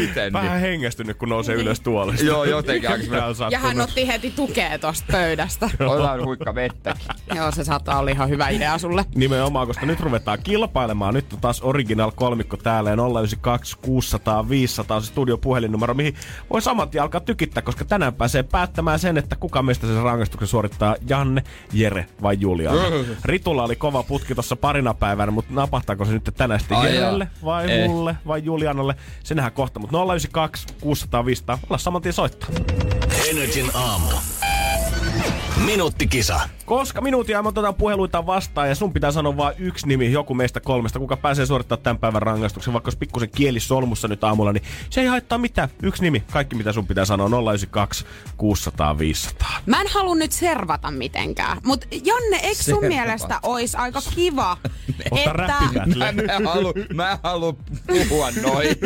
Miten Vähän niin? hengästynyt, kun nousee ylös tuolesta. Joo, jotenkin ja hän otti heti tukea tosta pöydästä. Otetaan huikka vettäkin. Joo, se saattaa olla ihan hyvä idea sulle. Nimenomaan, koska nyt ruvetaan kilpailemaan. Nyt on taas original kolmikko täällä ja 092 600 500 on se studiopuhelinnumero, mihin voi saman tien alkaa tykittää, koska tänään pääsee päättämään sen, että kuka meistä sen rangaistuksen suorittaa, Janne, Jere vai Juliana. Ritulla oli kova putki tuossa parina päivänä, mutta napahtaako se nyt tänään sitten Ai Jerelle jaa. vai Eh. mulle vai Julianalle? Se nähdään kohta, mutta 092 600 500, olla saman tien soittaa. Energin aamu. Minuuttikisa. Koska minuutin ajan me otetaan puheluita vastaan ja sun pitää sanoa vain yksi nimi, joku meistä kolmesta, kuka pääsee suorittamaan tämän päivän rangaistuksen, vaikka olisi pikkusen kieli solmussa nyt aamulla, niin se ei haittaa mitään. Yksi nimi, kaikki mitä sun pitää sanoa, 092 600 500. Mä en halua nyt servata mitenkään, mutta Janne, eikö sun Servata. mielestä olisi aika kiva, että... Mä en halua, mä en halua puhua noin.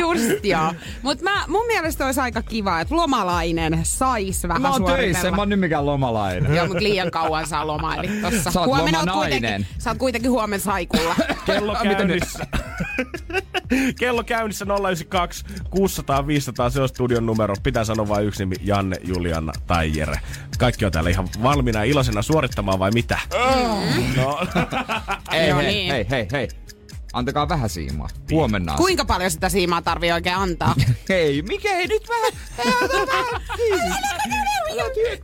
Just joo. Mutta mun mielestä olisi aika kiva, että lomalainen sais vähän Mä suoritella. töissä, en mä oon nyt mikään lomalainen. Joo, mutta liian kauan saa lomailit tossa. Sä oot Huomenna oot lomanainen. kuitenkin, sä oot kuitenkin huomenna saikulla. Kello käynnissä. Kello käynnissä 092 600 500, se on studion numero. Pitää sanoa vain yksi nimi, Janne, Juliana tai Jere. Kaikki on täällä ihan valmiina ja iloisena suorittamaan vai mitä? No, Ei, hei, niin. hei, hei, hei. Antakaa vähän siimaa. Huomenna. Kuinka paljon sitä siimaa tarvii oikein antaa? Hei, mikä ei nyt vähän...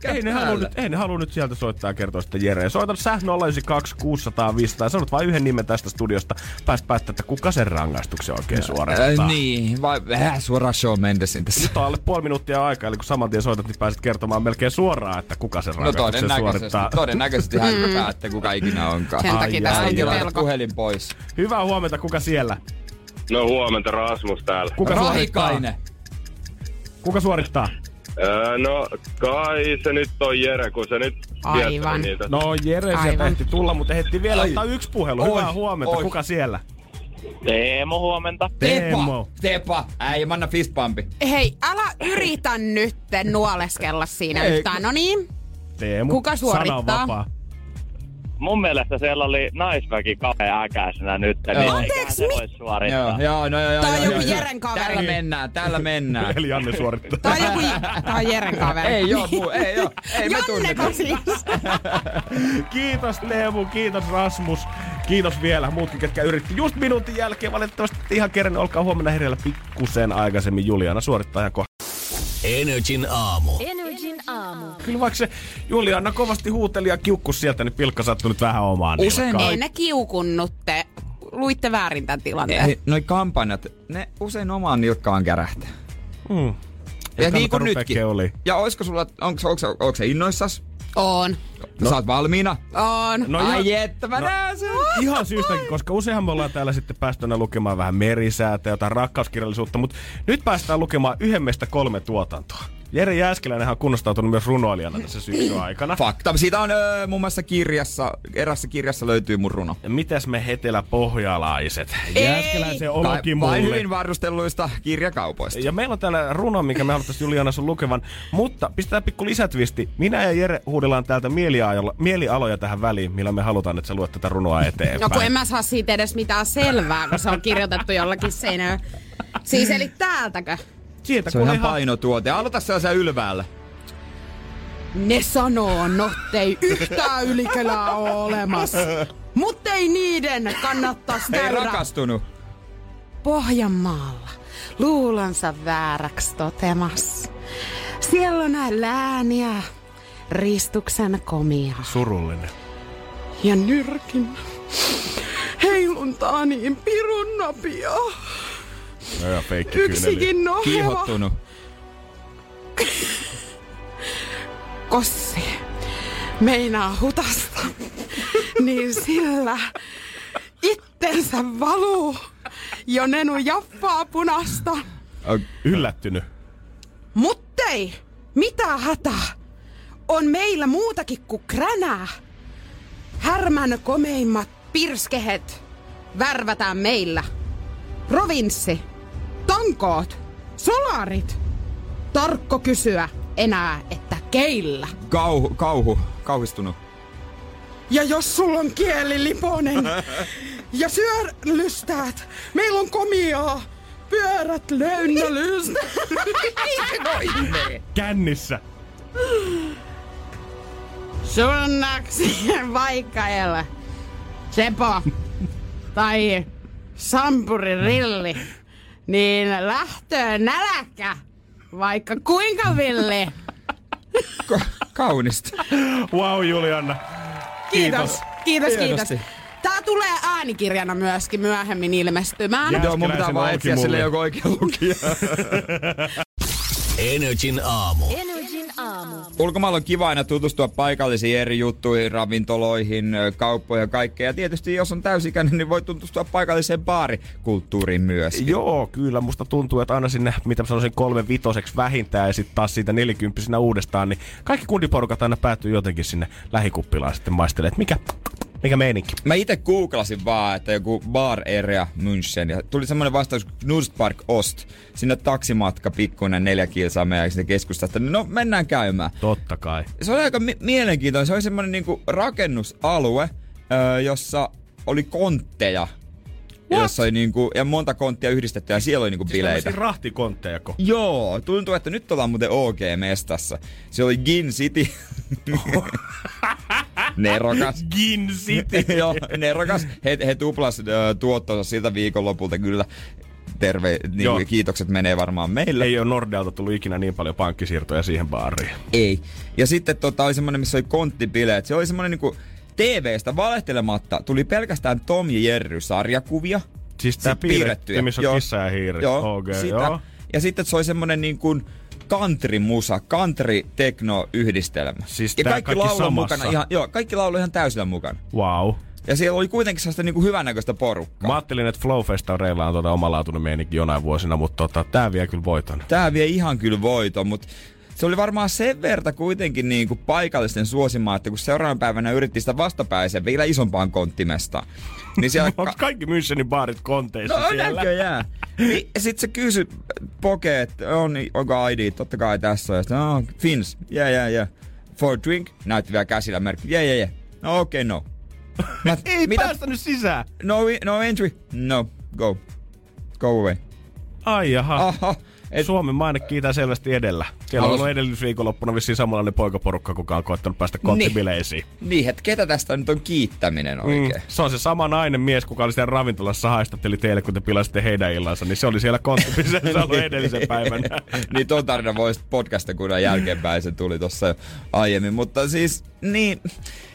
Ei, ne nyt, ei ne halua nyt sieltä soittaa ja kertoa sitten Jere. Soita sä 092 600 500 ja sanot vain yhden nimen tästä studiosta. Pääst päättää, että kuka sen rangaistuksen oikein suorittaa. Äh, niin, vai vähän suoraan Shawn Mendesin tässä. Nyt on alle puoli minuuttia aikaa, eli kun saman tien soitat, niin pääset kertomaan melkein suoraan, että kuka sen No rangaistuksen todennäköisesti, suorittaa. todennäköisesti hän päättää, kuka ikinä onkaan. Sen takia tässä laita pelko. puhelin pois. Hyvää huomenta, kuka siellä? No huomenta, Rasmus täällä. Kuka suorittaa? Rahikainen. Kuka suorittaa? Öö, no kai se nyt on Jere, kun se nyt Aivan. niitä. No Jere sieltä Aivan. ehti tulla, mutta ehti vielä Ai. ottaa yksi puhelu. Oi, Hyvää huomenta, oi. kuka siellä? Teemo, huomenta. Teemo. Tepa, Tepa. Äi, mä annan fistpumpi. Hei, älä yritä nyt nuoleskella siinä Ei, yhtään. No niin, Teemu. Kuka suorittaa? Sana on vapaa. Mun mielestä siellä oli naisväki kapea äkäisenä nyt, Joo. niin Anteeksi, mi- voi suorittaa. Joo, joo, no joo, joo. Tää on joo, joku joo. Jeren kaveri. Tällä mennään, tällä mennään. Eli Janne suorittaa. tää on joku, tää on Jeren kaveri. Ei joo, muu, ei joo. Ei me Janneko tunneta. siis? kiitos Teemu, kiitos Rasmus. Kiitos vielä muutkin, ketkä yritti just minuutin jälkeen. Valitettavasti ihan kerran, olkaa huomenna hereillä pikkusen aikaisemmin. Juliana suorittaa ihan kohta. Energin aamu. Energin aamu. Kyllä vaikka se Juliana kovasti huuteli ja kiukkus sieltä, niin pilkka sattui nyt vähän omaan Usein. Ei ne kiukunnutte luitte väärin tämän tilanteen? Ei, noi kampanjat, ne usein omaan nilkkaan kärähtää. Mm. Ja niin kuin nytkin. keuliin. Ja oisko sulla, onko, onko, onko se innoissas? On. No. Sä oot valmiina? On. No Ai ihan- että mä no, näen sen. Ihan syystäkin, koska useinhan me ollaan täällä sitten päästy aina lukemaan vähän merisäätä, jotain rakkauskirjallisuutta, mutta nyt päästään lukemaan yhden meistä kolme tuotantoa. Jere Jääskeläinen on kunnostautunut myös runoilijana tässä syksyn aikana. Fakta. Siitä on öö, muun muassa kirjassa, erässä kirjassa löytyy mun runo. Ja mitäs me heteläpohjalaiset? Jääskeläisen Vai, olokin vain mulle. hyvin varustelluista kirjakaupoista. Ja meillä on täällä runo, mikä me haluttaisiin Juliana sun lukevan. Mutta pistetään pikku lisätwisti. Minä ja Jere huudellaan täältä mielialoja, mielialoja tähän väliin, millä me halutaan, että sä luet tätä runoa eteenpäin. No kun en mä saa siitä edes mitään selvää, kun se on kirjoitettu jollakin seinällä. Siis eli täältäkö? Sieltä Se on kun ihan painotuote. Aloita sellaisen ylväällä. Ne sanoo, nottei yhtään ylikelää ole olemassa. Mutta ei niiden kannattais Ei käydä rakastunut. Pohjanmaalla luulonsa vääräksi totemas. Siellä on näin lääniä, ristuksen komia Surullinen. ja nyrkin. Heiluntaa niin pirun napia. No joo, feikki. Yksikin noheva Kiihottunut. kossi meinaa hutasta, niin sillä itsensä valuu jo nenu jaffaa punasta. Yllättynyt. Muttei, mitä hätää? On meillä muutakin kuin kränää. Härmän komeimmat pirskehet värvätään meillä. Provinssi, tankoot, solarit. Tarkko kysyä enää, että keillä. Kauhu, kauhu, kauhistunut. Ja jos sulla on kieli liponen ja syöllystäät, meillä on komiaa. Pyörät löynnälystä. Kännissä. Sunnaksi vaikkailla. Sepo tai Sampuri Rilli, niin lähtöön näläkä, vaikka kuinka villi. Ka- kaunista. Wow, Juliana. Kiitos, kiitos, kiitos. Hienosti. Tää tulee äänikirjana myöskin myöhemmin ilmestymään. Joo, mun pitää vaan etsiä sille joku oikea lukija. Energin aamu. Energin aamu. Ulkomailla on kiva aina tutustua paikallisiin eri juttuihin, ravintoloihin, kauppoihin ja kaikkea. Ja tietysti jos on täysikäinen, niin voi tutustua paikalliseen baarikulttuuriin myös. Joo, kyllä. Musta tuntuu, että aina sinne, mitä mä sanoisin, kolme vitoseksi vähintään ja sitten taas siitä nelikymppisenä uudestaan, niin kaikki kundiporukat aina päätyy jotenkin sinne lähikuppilaan sitten maistelemaan, että mikä, mikä meininki. Mä itse googlasin vaan, että joku bar area München ja tuli semmoinen vastaus Nordpark Ost. Sinne taksimatka pikkuinen neljä kilsaa meidän sinne keskustasta. No mennään käymään. Totta kai. Se oli aika mi- mielenkiintoinen. Se oli semmoinen niinku rakennusalue, öö, jossa oli kontteja. Jossa oli niinku, ja monta konttia yhdistetty ja siellä oli niinku bileitä. Tällaisia rahtikontteja, Joo, tuntuu, että nyt ollaan muuten OG-mestassa. Se oli Gin City. Nerokas. Gin City. Joo, nerokas. He, he tuplas äh, tuottonsa siltä viikonlopulta kyllä. Terve, niin Joo. kiitokset menee varmaan meille. Ei ole Nordealta tullut ikinä niin paljon pankkisiirtoja siihen baariin. Ei. Ja sitten tota, oli semmonen, missä oli konttibileet. Se oli semmonen niinku TV-stä valehtelematta. Tuli pelkästään Tom ja Jerry sarjakuvia. Siis tää piirretty, missä on Joo. kissa ja hiiri. Joo, Okei, sitä. joo. Ja sitten se oli semmonen niin kuin country-musa, country-tekno-yhdistelmä. Siis ja kaikki, kaikki laulu mukana ihan, joo, kaikki laulu ihan täysillä mukana. Wow. Ja siellä oli kuitenkin sellaista niinku hyvännäköistä porukkaa. Mä ajattelin, että Flowfestareilla on tota omalaatuinen meininki jonain vuosina, mutta tota, tää vie kyllä voiton. Tää vie ihan kyllä voiton, mutta se oli varmaan sen verta kuitenkin niinku paikallisten suosimaa, että kun seuraavana päivänä yritti sitä vastapäisen vielä isompaan konttimestaan. Niin siellä Onko kaikki Münchenin baarit konteissa No siellä? näköjään. Niin, sit se kysy Poke, että on, onko ID, totta kai tässä. Ja sitten, oh, Fins, yeah, yeah, yeah. For drink, näytti vielä käsillä merkki, yeah, yeah, yeah. No okei, okay, no. Mä, Ei päästänyt sisään. No, no entry, no, go. Go away. Ai jaha. Aha. Et... Suomen maine kiitää selvästi edellä. Siellä on Halus- ollut edellisviikonloppuna vissiin samanlainen poikaporukka, kuka on koettanut päästä konttibileisiin. Niin, että ketä tästä nyt on kiittäminen oikein? Mm, se on se sama nainen mies, kuka oli siellä ravintolassa haistatteli teille, kun te pilasitte heidän illansa, niin se oli siellä konttibileissä ollut edellisen päivän. niin ton tarina voisi podcasta kuunnella jälkeenpäin, se tuli tossa jo aiemmin. Mutta siis, niin,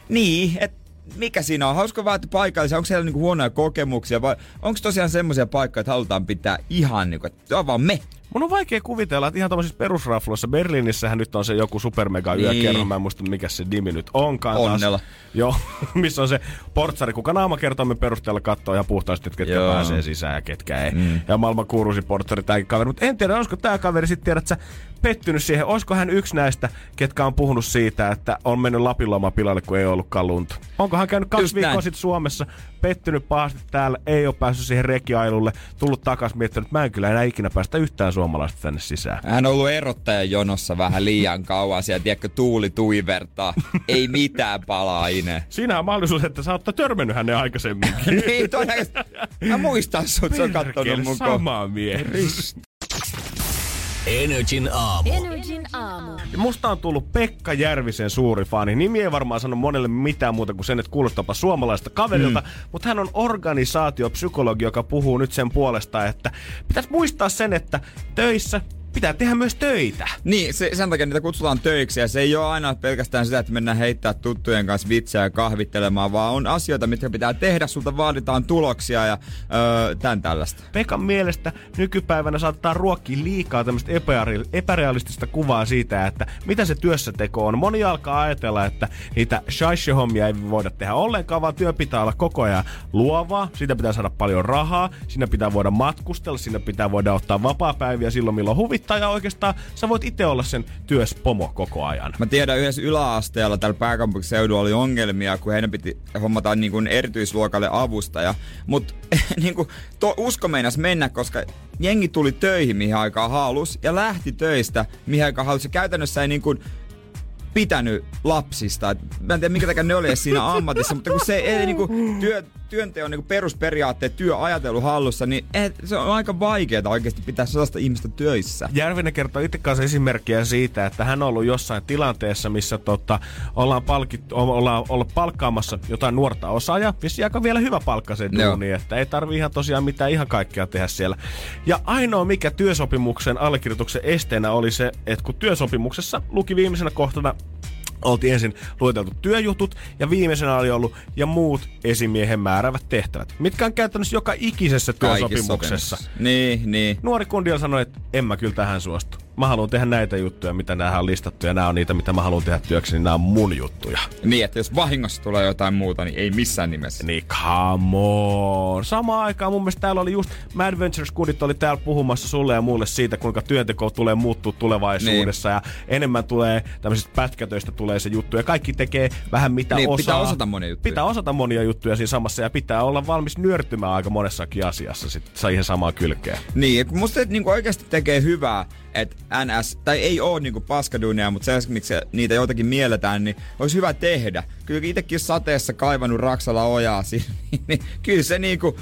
niin että mikä siinä on? Hauska vaan, että paikallisia, onko siellä niinku huonoja kokemuksia vai onko tosiaan semmoisia paikkoja, että halutaan pitää ihan niinku, että on vaan me. Mun on vaikea kuvitella, että ihan tämmöisissä perusrafloissa, Berliinissähän nyt on se joku supermega Niin. yökerho, mä en muista mikä se nimi nyt onkaan. taas. Onnella. Joo, missä on se portsari, kuka naamakertoimen perusteella katsoo ihan puhtaasti, että ketkä Joo. pääsee sisään ja ketkä ei. Mm. Ja maailman kuuluisin portsari tämäkin kaveri. Mutta en tiedä, olisiko tämä kaveri sitten tiedät sä pettynyt siihen. Olisiko hän yksi näistä, ketkä on puhunut siitä, että on mennyt Lapinloma pilalle, kun ei ollutkaan lunta. Onko hän käynyt kaksi Just viikkoa sitten Suomessa, pettynyt pahasti täällä, ei ole päässyt siihen rekiailulle, tullut takas miettinyt, että mä en kyllä enää ikinä päästä yhtään suomalaista tänne sisään. Hän on ollut erottajan jonossa vähän liian kauan siellä, tiedätkö, tuuli tuivertaa. Ei mitään palaa ine. Siinä on mahdollisuus, että sä oot törmännyt hänen aikaisemmin. niin, todennäköisesti. Mä muistan sut, se on kattonut mun samaa mies. Energin aamu. Energin aamu. Ja musta on tullut Pekka Järvisen suuri fani. Nimi ei varmaan sano monelle mitään muuta kuin sen, että kuulostapa suomalaista kaverilta, mm. mutta hän on organisaatiopsykologi, joka puhuu nyt sen puolesta, että pitäisi muistaa sen, että töissä pitää tehdä myös töitä. Niin, se, sen takia niitä kutsutaan töiksi ja se ei ole aina pelkästään sitä, että mennään heittää tuttujen kanssa vitsejä ja kahvittelemaan, vaan on asioita, mitkä pitää tehdä, sulta vaaditaan tuloksia ja öö, tämän tällaista. Pekan mielestä nykypäivänä saattaa ruokkia liikaa tämmöistä epäreal- epärealistista kuvaa siitä, että mitä se työssä teko on. Moni alkaa ajatella, että niitä shaishe-hommia ei voida tehdä ollenkaan, vaan työ pitää olla koko ajan luovaa, siitä pitää saada paljon rahaa, siinä pitää voida matkustella, siinä pitää voida ottaa vapaa-päiviä silloin, milloin huvittaa, ja oikeastaan sä voit itse olla sen työs pomo koko ajan. Mä tiedän yhdessä yläasteella täällä pääkaupunkiseudulla oli ongelmia, kun heidän piti hommata niin kuin erityisluokalle avustaja. Mutta niin kuin, to, usko meinas mennä, koska jengi tuli töihin mihin aikaan halus ja lähti töistä mihin aikaan halus. Ja käytännössä ei niin kuin, pitänyt lapsista. Et Mä en tiedä, minkä takia ne oli edes siinä ammatissa, mutta kun se ei niinku työ, työnteon niinku perusperiaatteet, työajatelu hallussa, niin et, se on aika vaikeaa oikeasti pitää sellaista ihmistä töissä. Järvinen kertoo itse kanssa esimerkkiä siitä, että hän on ollut jossain tilanteessa, missä tota, ollaan, palkittu, ollaan ollut palkkaamassa jotain nuorta osaajaa. Vissi aika vielä hyvä palkka se Joo. duuni, että ei tarvi ihan tosiaan mitään ihan kaikkea tehdä siellä. Ja ainoa mikä työsopimuksen allekirjoituksen esteenä oli se, että kun työsopimuksessa luki viimeisenä kohtana oltiin ensin lueteltu työjutut ja viimeisenä oli ollut ja muut esimiehen määrävät tehtävät, mitkä on käytännössä joka ikisessä Kaikissa työsopimuksessa. Niin, niin. Nuori kundi on sanonut, että en mä kyllä tähän suostu. Mä haluan tehdä näitä juttuja, mitä nämä on listattu, ja nämä on niitä, mitä mä haluan tehdä työksi, niin nämä on mun juttuja. Niin, että jos vahingossa tulee jotain muuta, niin ei missään nimessä. Niin come on. Samaan aikaan mun mielestä täällä oli just Mad Ventures Kudit oli täällä puhumassa sulle ja mulle siitä, kuinka työnteko tulee muuttua tulevaisuudessa niin. ja enemmän tulee tämmöisistä pätkätöistä tulee se juttu ja kaikki tekee vähän mitä Niin, osaa. pitää osata monia juttuja. Pitää osata monia juttuja siinä samassa ja pitää olla valmis nörttymään aika monessakin asiassa sit siihen samaan kylkeen. Niin, musta niinku oikeasti tekee hyvää, että NS, tai ei oo niinku paskaduunia, mutta se, miksi niitä joitakin mielletään, niin olisi hyvä tehdä. Kyllä itsekin sateessa kaivannut Raksala ojaa, siinä, niin kyllä se niinku,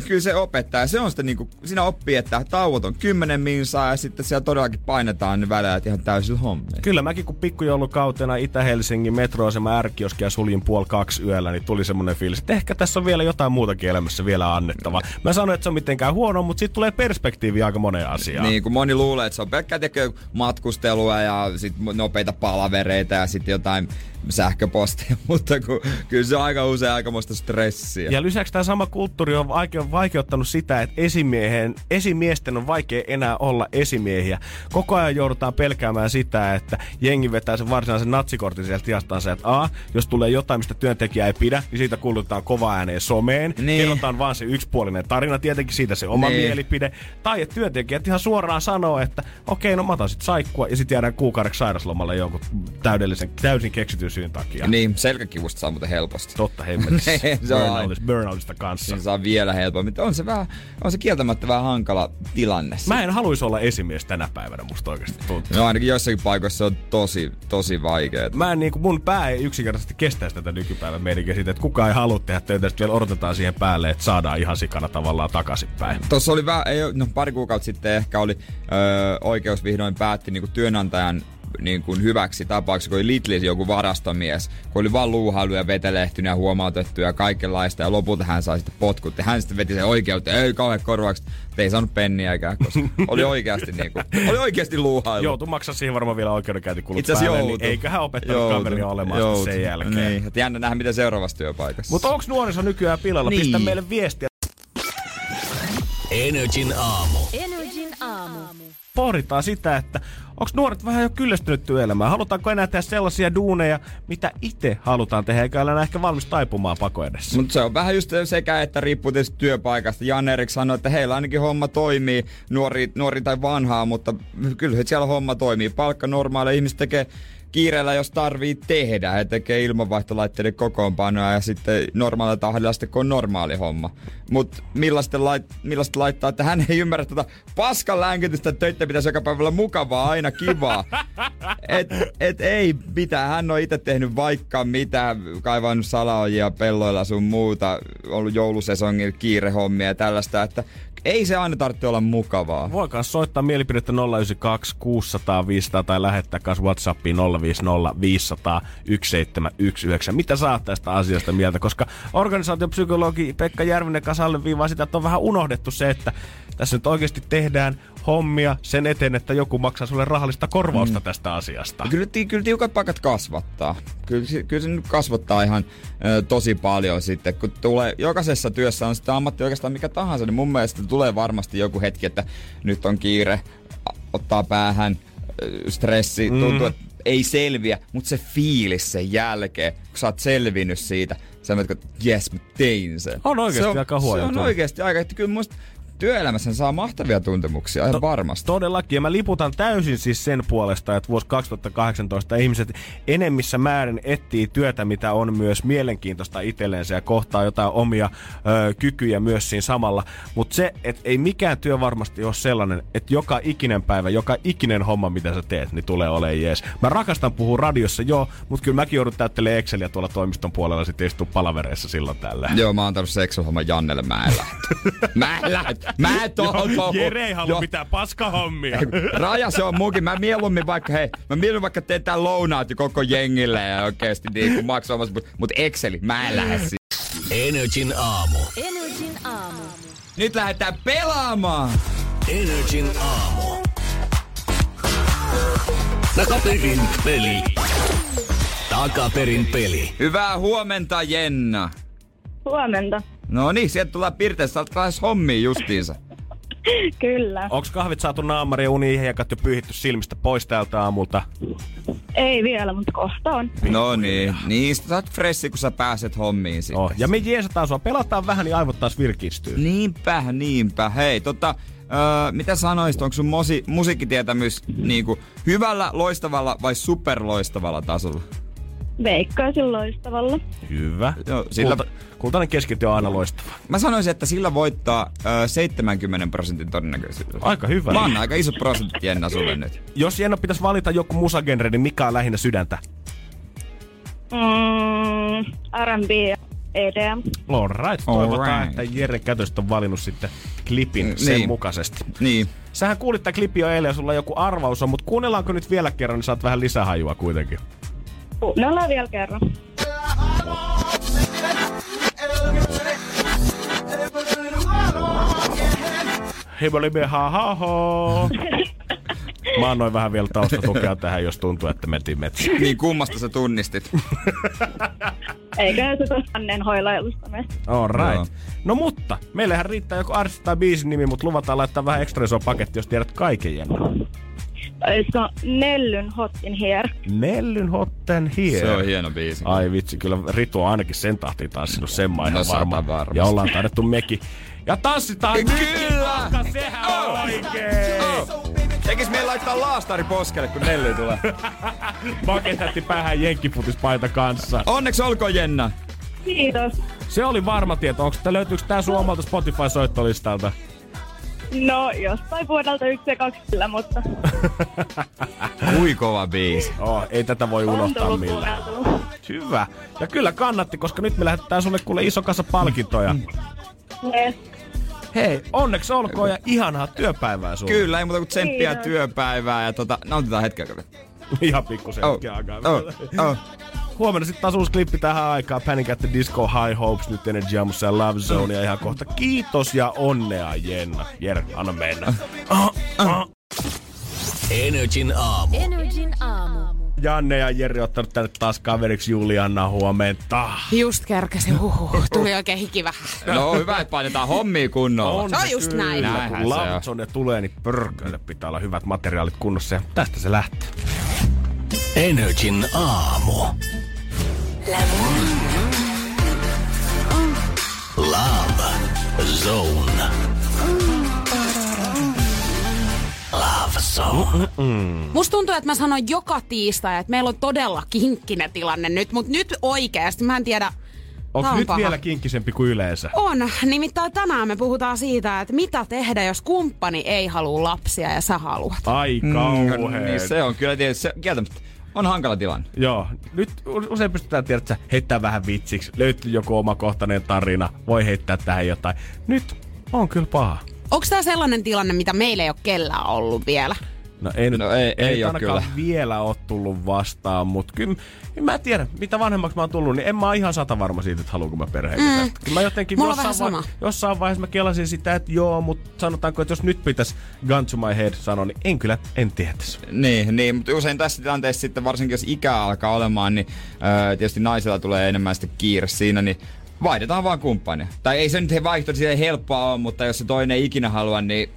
kyllä se opettaa. Se on sitten niinku, siinä oppii, että tauot on 10 minsaa ja sitten siellä todellakin painetaan ne väleet ihan täysillä hommia. Kyllä mäkin kun pikkujoulukautena Itä-Helsingin metroasema ärkioskia suljin puoli kaksi yöllä, niin tuli semmonen fiilis, että ehkä tässä on vielä jotain muutakin elämässä vielä annettavaa. Mä sanoin, että se on mitenkään huono, mutta siitä tulee perspektiivi aika moneen asiaan. Niin, kun moni luulee, että se on pelkkää tekee matkustelua ja sit nopeita palavereita ja sitten jotain sähköposteja, mutta kun, kyllä se on aika usein aikamoista stressiä. Ja lisäksi tämä sama kulttuuri on vaike- vaikeuttanut sitä, että esimiehen, esimiesten on vaikea enää olla esimiehiä. Koko ajan joudutaan pelkäämään sitä, että jengi vetää sen varsinaisen natsikortin sieltä tiastansa, että A, jos tulee jotain, mistä työntekijä ei pidä, niin siitä kuulutetaan kova ääneen someen. Niin. Kerrotaan vaan se yksipuolinen tarina, tietenkin siitä se oma Niin. mielipide. Tai että työntekijät ihan suoraan sanoo, että okei, no mä otan sit saikkua ja sitten jäädään kuukaudeksi sairaslomalle jonkun täydellisen, täysin keksityn syyn takia. Niin, selkäkivusta saa muuten helposti. Totta hemmetissä. On. Burnoutista, burnoutista kanssa. Siinä saa vielä helpommin. Mutta On se, vähän, on se kieltämättä vähän hankala tilanne. Mä en haluaisi olla esimies tänä päivänä, musta oikeasti tuntuu. No ainakin joissakin paikoissa se on tosi, tosi vaikeaa. Mä en niinku, mun pää ei yksinkertaisesti kestäisi tätä nykypäivän meininkiä siitä, että kukaan ei halua tehdä töitä, sitten vielä odotetaan siihen päälle, että saadaan ihan sikana tavallaan takaisinpäin. Tuossa oli vähän, ei, no pari kuukautta sitten ehkä oli öö, oikeus vihdoin päätti niin työnantajan niin kuin hyväksi tapauksessa, kun oli Lidlissä joku varastomies, kun oli vaan luuhailu ja vetelehtynyt ja huomautettu ja kaikenlaista ja lopulta hän sai sitten potkut ja hän sitten veti sen oikeuteen, ei kauhean korvaukset, ei saanut penniäkään, koska oli oikeasti niin kuin, oli oikeasti luuhailu. Joutuu maksaa siihen varmaan vielä oikeudenkäyntikulut Itse asiassa päälle, niin eiköhän opettanut Joutuu. kaveria olemaan Joutuu. sen jälkeen. Niin, että jännä nähdä, miten seuraavassa työpaikassa. Mutta onko nuoriso nykyään pilalla? Niin. Pistä meille viestiä. Energin aamu. Energin aamu. Pohditaan sitä, että onko nuoret vähän jo kyllästynyt työelämään? Halutaanko enää tehdä sellaisia duuneja, mitä itse halutaan tehdä, eikä ole ehkä valmis taipumaan pako edessä? Mutta se on vähän just sekä, että riippuu tietysti työpaikasta. Jan Erik sanoi, että heillä ainakin homma toimii, nuori, nuori tai vanhaa, mutta kyllä siellä homma toimii. Palkka normaali, ihmiset tekee kiireellä, jos tarvii tehdä. He tekee ilmanvaihtolaitteiden kokoonpanoa ja sitten normaalilla tahdilla sitten, kun on normaali homma. Mutta millaista, lait, millaista laittaa, että hän ei ymmärrä tätä paskan länkytystä, että töitä pitäisi joka päivä olla mukavaa, aina kivaa. et, et ei mitään. Hän on itse tehnyt vaikka mitä, kaivannut salaojia pelloilla sun muuta, ollut joulusesongin kiirehommia ja tällaista, että ei se aina tarvitse olla mukavaa. Voi kanssa soittaa mielipidettä 092 600 500 tai lähettää kanssa Whatsappiin 050 500 1719. Mitä oot tästä asiasta mieltä? Koska organisaatiopsykologi Pekka Järvinen kanssa alleviivaa sitä, että on vähän unohdettu se, että tässä nyt oikeasti tehdään hommia sen eteen, että joku maksaa sulle rahallista korvausta mm. tästä asiasta. Kyllä, ti- kyllä tiukat paikat kasvattaa. Kyllä, se- kyllä se nyt kasvattaa ihan ö, tosi paljon sitten. Kun tulee, jokaisessa työssä on sitten ammatti oikeastaan mikä tahansa, niin mun mielestä tulee varmasti joku hetki, että nyt on kiire, ottaa päähän, stressi, Mm. tuntuu, että ei selviä, mutta se fiilis sen jälkeen, kun sä oot selvinnyt siitä, sä menet, että jes, mä tein sen. On oikeasti se aika Se huono on tuo. oikeasti aika, että kyllä musta työelämässä saa mahtavia tuntemuksia, ihan varmasti. Todellakin, ja mä liputan täysin siis sen puolesta, että vuosi 2018 ihmiset enemmissä määrin etsii työtä, mitä on myös mielenkiintoista itsellensä ja kohtaa jotain omia ö, kykyjä myös siinä samalla. Mutta se, että ei mikään työ varmasti ole sellainen, että joka ikinen päivä, joka ikinen homma, mitä sä teet, niin tulee olemaan jees. Mä rakastan puhua radiossa, joo, mutta kyllä mäkin joudun täyttelemään Exceliä tuolla toimiston puolella sitten istua palavereissa silloin tällä. Joo, mä oon antanut seksuaalihomman Jannelle, mä en lähde. mä en lähde. Mä en tohon tohon. Jere ei halua mitään paskahommia. Raja se on mukin. Mä mieluummin vaikka, hei, mä mieluummin vaikka teen tää lounaat jo koko jengille ja oikeesti niin kuin maksamassa, mut, mut Exceli, mä en lähde siihen. Energin aamu. Energin aamu. Nyt lähdetään pelaamaan. Energin aamu. Takaperin peli. Takaperin peli. Hyvää huomenta, Jenna. Huomenta. No niin, sieltä tulee Pirteessä, sä oot lähes hommiin justiinsa. Kyllä. Onks kahvit saatu naamari ja unihiekat jo pyyhitty silmistä pois täältä aamulta? Ei vielä, mutta kohta on. No niin, niistä sä oot fressi, kun sä pääset hommiin sitten. Oh, ja me jeesataan sua. Pelataan vähän, niin aivot taas virkistyy. Niinpä, niinpä. Hei, tota, öö, mitä sanoisit, onko sun mosi, musiikkitietämys niinku, hyvällä, loistavalla vai superloistavalla tasolla? Veikkaisin loistavalla. Hyvä. Joo, sillä- Kulta, kultainen keskitie on aina loistava. Mä sanoisin, että sillä voittaa öö, 70 prosentin todennäköisyydellä. Aika hyvä. Mä annan aika isot prosentit Jenna sulle nyt. Jos Jenna pitäisi valita joku musagenre, niin mikä on lähinnä sydäntä? Mm, R&B ja EDM. Alright, toivotaan, Alright. että Jere Kätöstä on valinnut sitten klipin Mm, sen niin. mukaisesti. Niin. Sähän kuulit tää klippi jo eilen ja sulla joku arvaus on, mutta kuunnellaanko nyt vielä kerran, niin saat vähän lisähajua kuitenkin. Kuunnellaan vielä kerran. Hibolibe ha ha ho. Mä annoin vähän vielä taustatukea tähän, jos tuntuu, että mentiin metsään. Niin kummasta sä tunnistit? Eikä se tuossa Annen hoilailusta me. Alright. Joo. No mutta, meillähän riittää joku artisti tai biisin nimi, mutta luvataan laittaa vähän ekstra iso paketti, jos tiedät kaiken Jenna. Olisiko Nellyn Hot in Here? Nellyn Hotten Here. Se on hieno biisi. Ai vitsi, kyllä Ritu on ainakin sen tahtiin tanssinut sen No, sata varma. varmasti. Ja ollaan taidettu mekin. Ja tanssitaan Kyllä! nyt, koska sehän on Oh! oikein! Oh. Tekis meillä laittaa laastari poskelle, kun Nelly tulee. Paketätti päähän jenkkifutispaiта kanssa. Onneksi olkoon Jenna. Kiitos. Se oli varma tieto. Onko tää, löytyykö tää sun omalta Spotify-soittolistalta? No, jostain vuodelta yksi ja kaksi kyllä, mutta Kui kova biisi. Oh, ei tätä voi on unohtaa millään. Hyvä. Ja kyllä kannatti, koska nyt me lähetetään sulle kuule iso kasa palkintoja. Yes. Hei, onneksi olkoon ja ihanaa työpäivää sulle. Kyllä, ei muuta kuin tsemppiä Kiitos. työpäivää ja tota, nautitaan hetken aikaa. Ihan pikkusen Oh. hetken aikaa. Oh, oh. Huomenna sitten taas uusi klippi tähän aikaan. Panic at the Disco High Hopes, nyt Energy Aamussa ja Love Zone. Ja ihan kohta kiitos ja onnea Jenna. Jere, anna mennä. Ah, ah. Energin aamu. Energin aamu. Janne ja Jere ottanut tänne taas kaveriksi Julianna huomenta. Just kerkesin, huhuh, tuli oikein hiki vähän. No hyvä, että painetaan hommia kunnolla. Se on just kyllä. näin. Näinhän Kun se on. Lavzone tulee, niin pörköille pitää olla hyvät materiaalit kunnossa ja tästä se lähtee. Energin aamu. Love Zone. Love Zone. Musta tuntuu, että mä sanon joka tiistai, että meillä on todella kinkkinen tilanne nyt, mutta nyt oikeasti, mä en tiedä, Onko on nyt paha. vielä kinkkisempi kuin yleensä? On. Nimittäin tänään me puhutaan siitä, että mitä tehdä, jos kumppani ei halua lapsia ja sä haluat. Ai kauhea. Niin se on kyllä tietysti, se, kieltämättä, on hankala tilanne. Joo, nyt usein pystytään tiedät, sä, heittää vähän vitsiksi. Löytyy joku omakohtainen tarina, voi heittää tähän jotain. Nyt on kyllä paha. Onko tämä sellainen tilanne, mitä meillä ei ole kellään ollut vielä? No ei, nyt, No ei- ei oo ainakaan kyllä. vielä ole tullut vastaan, mutta kyllä kyllä mä tiedän, mitä vanhemmaksi mä oon tullut, niin en mä ole ihan sata varma siitä, että haluanko mä perheen mm. Kyllä mä jotenkin Mulla jossain, vähän sama. jossain vaiheessa mä kelasin sitä, että joo, mutta sanotaanko, että jos nyt pitäisi gun to my head sanoa, niin en kyllä, en tietäisi. Niin, niin, mutta usein tässä tilanteessa sitten, varsinkin jos ikä alkaa olemaan, niin öö, tietysti naisella tulee enemmän sitten kiire siinä, niin vaihdetaan vaan kumppania. Tai ei se nyt vaihto silleen helppoa ole, mutta jos se toinen ei ikinä halua, niin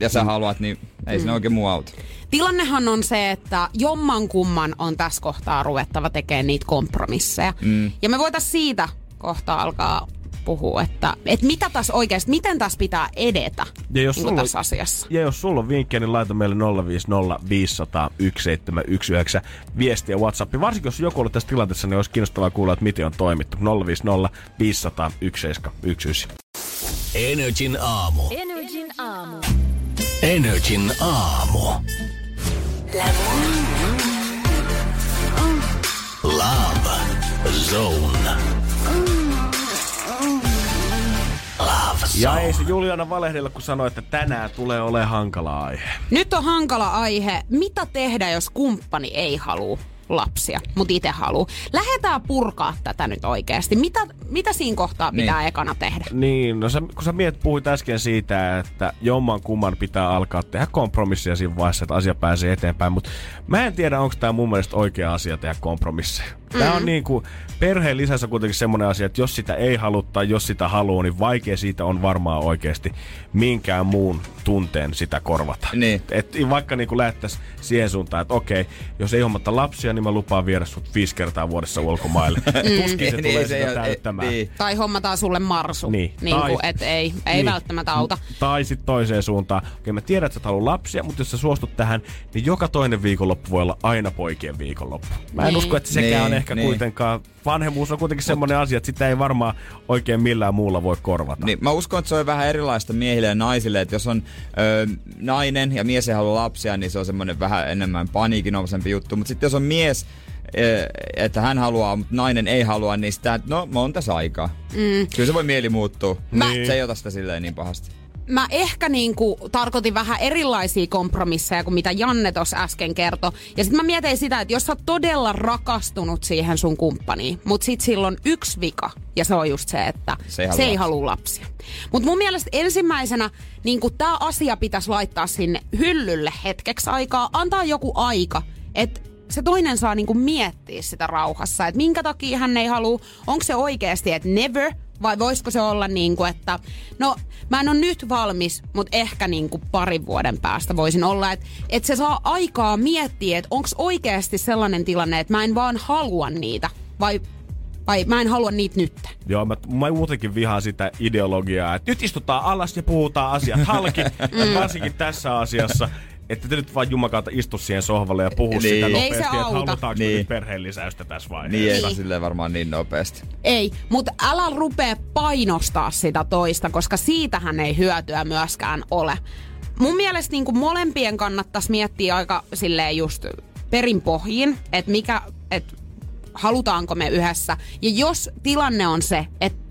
ja sä haluat, niin ei siinä oikein muu auta. Tilannehan on se, että jomman kumman on tässä kohtaa ruvettava tekemään niitä kompromisseja. Mm. Ja me voitaisiin siitä kohtaa alkaa puhua, että, että mitä tässä oikeasti, miten tässä pitää edetä Ja jos niin sulla- tässä asiassa. Ja jos sulla on vinkkejä, niin laita meille 050 500 1719 viestiä WhatsAppiin. Varsinkin jos joku on ollut tässä tilanteessa, niin olisi kiinnostavaa kuulla, että miten on toimittu. 050 500 1719. Energin aamu. Energin aamu. Energin aamu. Love Zone. Love Ja ei se Juliana valehdella, kun sanoi, että tänään tulee olemaan hankala aihe. Nyt on hankala aihe. Mitä tehdä, jos kumppani ei halua lapsia, mutta itse haluaa? Lähdetään purkaa tätä nyt oikeasti. Mitä, mitä siinä kohtaa pitää Niin. ekana tehdä? Niin, no sä, kun sä miet puhuit äsken siitä, että jomman kumman pitää alkaa tehdä kompromisseja siinä vaiheessa, että asia pääsee eteenpäin, mutta mä en tiedä, onko tämä mun mielestä oikea asia tehdä kompromisseja. Tämä Mm. on niin kuin, perheen lisässä kuitenkin semmoinen asia, että jos sitä ei halua tai jos sitä haluaa, niin vaikea siitä on varmaan oikeasti minkään muun tunteen sitä korvata. Niin. Et vaikka niin lähdettäisiin siihen suuntaan, että okei, jos ei hommata lapsia, niin mä lupaan viedä sut viisi kertaa vuodessa ulkomaille. Tuskin se Niin, tulee se sitä täyttämään. niin. Tai hommataan sulle marsu. Niin. niin Tai- kuin, et ei, ei Niin. välttämättä auta. Tai sitten toiseen suuntaan. Okei, mä tiedän, että sä et halua lapsia, mutta jos sä suostut tähän, niin joka toinen viikonloppu voi olla aina poikien viikonloppu. Mä en Niin. usko, että sekään Niin, on ehkä niin. kuitenkaan... Vanhemmuus on kuitenkin semmoinen asia, että sitä ei varmaan oikein millään muulla voi korvata. Niin, mä uskon, että se on vähän erilaista miehille ja naisille, että jos on ö, nainen ja mies ei halua lapsia, niin se on semmoinen vähän enemmän paniikinomaisempi juttu. Mutta sitten jos on mies, ö, että hän haluaa, mutta nainen ei halua, niin sitä, no, on tässä aikaa. Mm. Kyllä se voi mieli muuttua. Mä- Mä... Se ei ota sitä silleen niin pahasti. Mä ehkä niinku tarkoitin vähän erilaisia kompromisseja kuin mitä Janne tuossa äsken kertoi. Ja sitten mä mietin sitä, että jos sä oot todella rakastunut siihen sun kumppaniin, mutta sit sillä on yksi vika. Ja se on just se, että Se ei halua se ei lapsia. halua lapsia. Mutta mun mielestä ensimmäisenä niin tämä asia pitäisi laittaa sinne hyllylle hetkeksi aikaa. Antaa joku aika, että se toinen saa niinku miettiä sitä rauhassa, että minkä takia hän ei halua, onko se oikeasti, että never, vai voisiko se olla niin kuin, että no mä en ole nyt valmis, mutta ehkä niin kuin parin vuoden päästä voisin olla, että, että se saa aikaa miettiä, että onko oikeasti sellainen tilanne, että mä en vaan halua niitä, vai, vai mä en halua niitä nyt. Joo, mä, mä muutenkin vihaan sitä ideologiaa, että nyt istutaan alas ja puhutaan asiat halki, Mm. varsinkin tässä asiassa. Että te nyt vaan jumakaata istu siihen sohvalle ja puhu Niin. sitä Ei se nopeasti, että halutaanko niin. Niin. nyt perheen lisäystä tässä Niin vaiheessa. ei silleen varmaan niin nopeasti. Ei, mutta älä rupea painostaa sitä toista, koska siitähän ei hyötyä myöskään ole. Mun mielestä niin molempien kannattaisi miettiä aika silleen just perinpohjin, että mikä, että halutaanko me yhdessä. Ja jos tilanne on se, että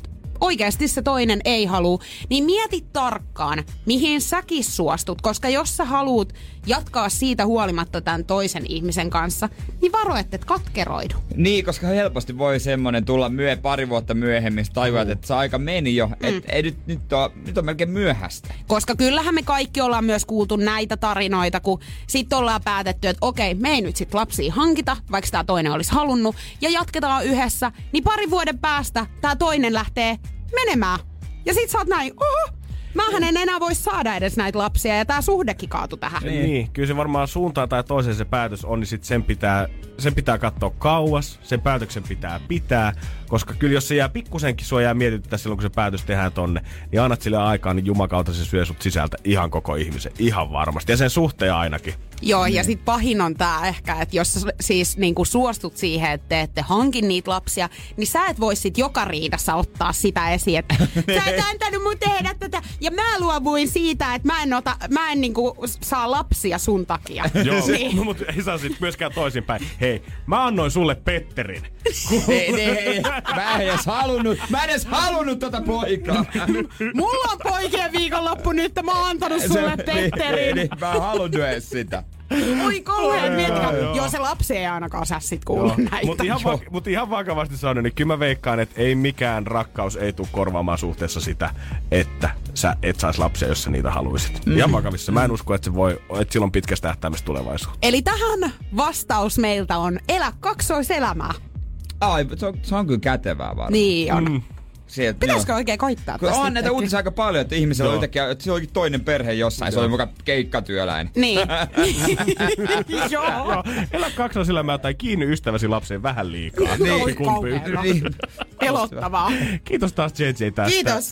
oikeasti se toinen ei halua, niin mieti tarkkaan, mihin säkin suostut, koska jos sä haluut jatkaa siitä huolimatta tämän toisen ihmisen kanssa, niin varo, että et katkeroidu. Niin, koska helposti voi semmonen tulla myö, pari vuotta myöhemmin, tajuat, että se aika meni jo. Et, Mm. ei, nyt, nyt, on, nyt on melkein myöhäistä. Koska kyllähän me kaikki ollaan myös kuultu näitä tarinoita, kun sitten ollaan päätetty, että okei, me ei nyt sit lapsia hankita, vaikka tämä toinen olisi halunnut, ja jatketaan yhdessä, niin parin vuoden päästä tämä toinen lähtee menemään. Ja sit sä oot näin, oho, mähän en enää voi saada edes näitä lapsia, ja tämä suhdekin kaatu tähän. Niin. niin. Kyllä se varmaan suuntaan tai toiseen se päätös on, niin sit sen pitää, sen pitää katsoa kauas, sen päätöksen pitää pitää, koska kyllä jos se jää pikkusenkin sua jää mietityttää silloin, kun se päätös tehdään tonne, niin annat sille aikaa, niin jumakauta se syö sut sisältä ihan koko ihmisen, ihan varmasti. Ja sen suhteen ainakin. Joo, ja sitten pahin on tämä ehkä, että jos siis niinku suostut siihen, että te ette hankin niitä lapsia, niin sä et voi sit joka riidassa ottaa sitä esiin, että sä et antanut mun tehdä tätä. Ja mä luovuin siitä, että mä en, ota, mä en niinku saa lapsia sun takia. Joo, niin. mutta ei saa sit myöskään toisinpäin. Hei, mä annoin sulle Petterin. ei, ei, ei, mä en edes halunnut, mä en edes halunnut tota poikaa. Mulla on poikien viikonloppu nyt, mä oon antanut sulle niin, Petterin. niin, mä en halunnut edes sitä. Oi kauhean, miettikää. joo. Joo, se lapsi ei ainakaan saa sit kuulla näitä. Mutta ihan, va- mut ihan vakavasti sanon, niin kyllä mä veikkaan, että ei mikään rakkaus ei tule korvaamaan suhteessa sitä, että sä et sais lapsia, jos sä niitä haluisit. Mm. Ihan vakavissa. Mä en usko, että se voi, että sillä on pitkästä tähtäimestä tulevaisuutta. Eli tähän vastaus meiltä on elä kaksoiselämää. Ai, se on, se on kyllä kätevää varmaan. Niin on. Mm. Sieltä, Pitäisikö oikein koittaa Kun tästä on näitä uutisia aika paljon, että ihmisellä on Joo. yhtäkkiä, että se olikin toinen perhe jossain, se oli mukaan keikkatyöläinen. Niin. Joo. Joo, elä kaksoiselämää tai kiinni ystäväsi lapseen vähän liikaa. Niin. Kumpi? Niin. Pelottavaa. Kiitos taas JJ tästä. Kiitos.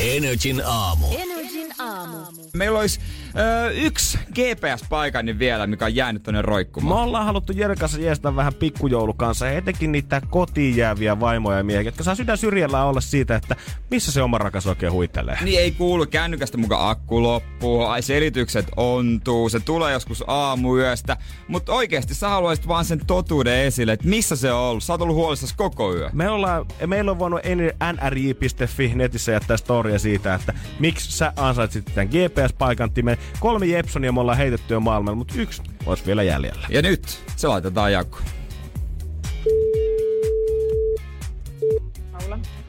Energin aamu. Energin aamu. Meillä olisi ö, yksi GPS-paikannin vielä, mikä on jäänyt tonne Me roikkumaan. ollaan haluttu Jeren kanssa jeestaa vähän pikkujoulukanssa, etenkin niitä kotiin jääviä vaimoja ja miehiä, jotka saa sydän syrjällä olla siitä, että missä se oma rakas oikein huitelee. Niin ei kuulu kännykästä mukaan akku loppuu, ai selitykset ontuu, se tulee joskus aamuyöstä, mutta oikeasti sä haluaisit vaan sen totuuden esille, että missä se on ollut. Sä oot ollut huolissasi koko yö. Me ollaan, meillä on voinut nrj.fi netissä jättää storia siitä, että miksi sä ansaitsit tämän GPS-paikantimen. Kolme Jepsonia me ollaan heitetty jo maailmalla, mutta yksi olisi vielä jäljellä. Ja nyt se laitetaan jakoon.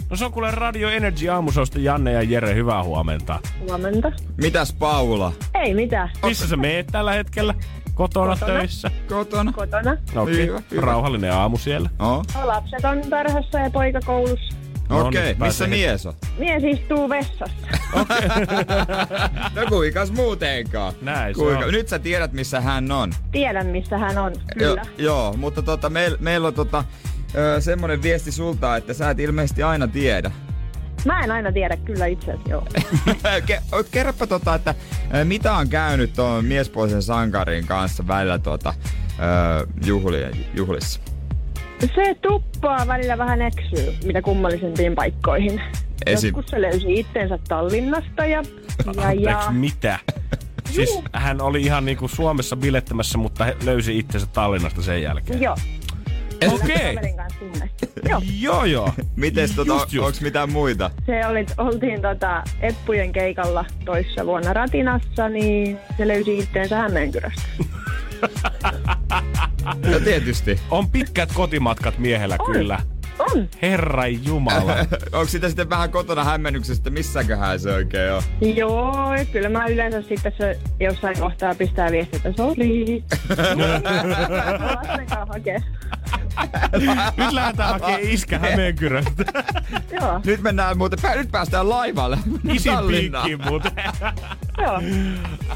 No se on kuule Radio Energy aamusosta Janne ja Jere, hyvää huomenta. Huomenta. Mitäs Paula? Ei mitään. Missä sä meet tällä hetkellä? Kotona, Kotona. töissä? Kotona? Kotona. No Okei, Hyvä, hyvä. rauhallinen aamu siellä. Oh. Lapset on tarhassa ja poika koulussa. No Okei, niin, okay, missä mies on? Mies istuu vessassa. No kuinkas muutenkaan? Näin se Kuinka? on. Nyt sä tiedät, missä hän on. Tiedän, missä hän on. Kyllä. Jo, joo, mutta tota, meil, meillä on tota, ö, semmonen viesti sulta, että sä et ilmeisesti aina tiedä. Mä en aina tiedä kyllä itse asiassa, joo. Ke- kerropa tota, että mitä on käynyt tuon miespuolisen sankarin kanssa välillä tuota, ö, juhli, juhlissa? Se tuppaa välillä vähän eksyy, mitä kummallisempiin paikkoihin. Esim- Joskus se löysi itsensä Tallinnasta ja, ja, ja Anteeksi, mitä? Siis hän oli ihan niinku Suomessa bilettämässä, mutta he löysi itsensä Tallinnasta sen jälkeen. joo. Okei. Kaverin kanssa sinne. Joo. Joo, joo. Mites tota, Just, just. onks mitään muita? Se oli, oltiin tota Eppujen keikalla toissa vuonna Ratinassa, niin se löysi itteensä Hämeenkyröstä. No tietysti. On pitkät kotimatkat miehellä On. kyllä. On. Herra Jumala. Onko sitä sitten vähän kotona hämmennyksestä, missäköhän se oikein on? Joo, kyllä mä yleensä sitten se jossain kohtaa pistää viestiä, että sori. Lasten kanssa hakee. Nyt lähdetään hakemaan iskä Hämeenkyröstä. Joo, Nyt mennään muuten, pä- nyt päästään laivalle. Isin Tallinnaan. piikki muuten. joo.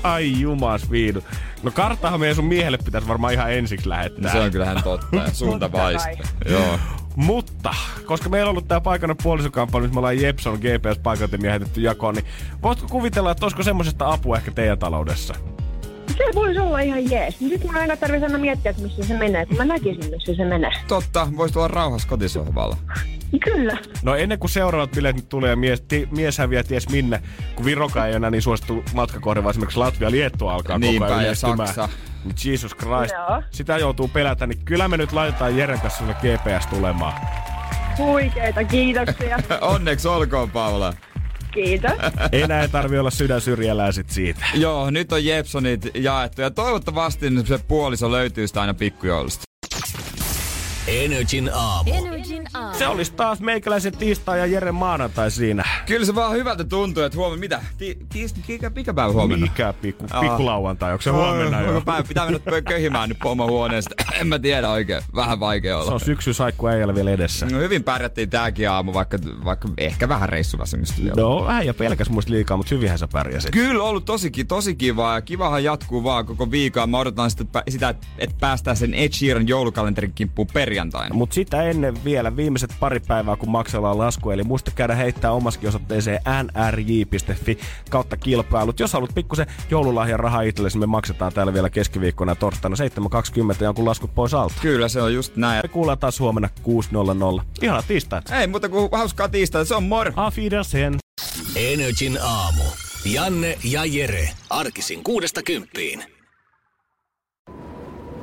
Ai jumas viidu. No karttahan meidän sun miehelle pitäisi varmaan ihan ensiksi No lähettää. se on kyllähän totta ja suunta vaista. Joo. Mutta, koska meillä on ollut tää paikannut puolisokampanja, nyt me ollaan Jepson GPS-paikantimia heitetty jakoon, niin voitko kuvitella, että olisiko semmoisesta apua ehkä teidän taloudessa? Se voisi olla ihan jees. Nyt mun aina tarvitsisi aina miettiä, että missä se menee, kun mä näkisin, missä se menee. Totta, voisi olla rauhassa kotisohvalla. Kyllä. No ennen kuin seuraavat bileet nyt tulee ja mies, ti, mies häviää ties minne, kun Viroka ei enää niin suosittu matkakohde, vaan esimerkiksi Latvia Liettua alkaa koko Niinpä, ajan ja. Saksa. Niin Jesus Christ. Joo. Sitä joutuu pelätä, niin kyllä me nyt laitetaan Jeren kanssa sulle GPS tulemaan. Huikeita, kiitoksia. Onneksi olkoon, Paula. Kiitos. Enää ei tarvi olla sydän syrjällään sit siitä. Joo, nyt on Jepsonit jaettu ja toivottavasti se puoliso löytyy sitä aina pikkujoulusta. Energin aamu. Energin aamu. Se olisi taas meikäläisen tiistai ja Jere maanantai siinä. Kyllä se vaan hyvältä tuntuu, että huomenna, mitä? Ti, tis, mikä, mikä päivä huomenna? Mikä pikku, pikku lauantai, onko se huomenna Onko jo? päivä? Pitää mennä köhimään nyt pomohuoneesta. en mä tiedä oikein. Vähän vaikea olla. Se on syksy saikku äijällä vielä edessä. No hyvin pärjättiin tääkin aamu, vaikka, vaikka ehkä vähän reissuväsymistä vielä. No, äijä pelkäs muista liikaa, mutta hyvinhän sä pärjäsit. Kyllä ollut tosi, ki- tosi kivaa ja kivahan jatkuu vaan koko viikon. Mä odotan sitä, että pä- sitä että päästään sen Ed Sheeran joulukalenterin kimppuun perjantaina. Mutta sitä ennen vielä viimeiset pari päivää, kun maksellaan lasku. Eli muista käydä heittää omaskin osoitteeseen nrj.fi kautta kilpailut. Jos haluat pikkusen joululahjan rahaa itsellesi, me maksetaan täällä vielä keskiviikkona ja torstaina 7.20 jonkun laskut pois alta. Kyllä se on just näin. Me kuullaan taas huomenna 6.00. Ihana tiistaita. Ei muuta kuin hauskaa tiistaita, se on mor. Auf Wiedersehen. Energin aamu. Janne ja Jere. Arkisin kuudesta kymppiin.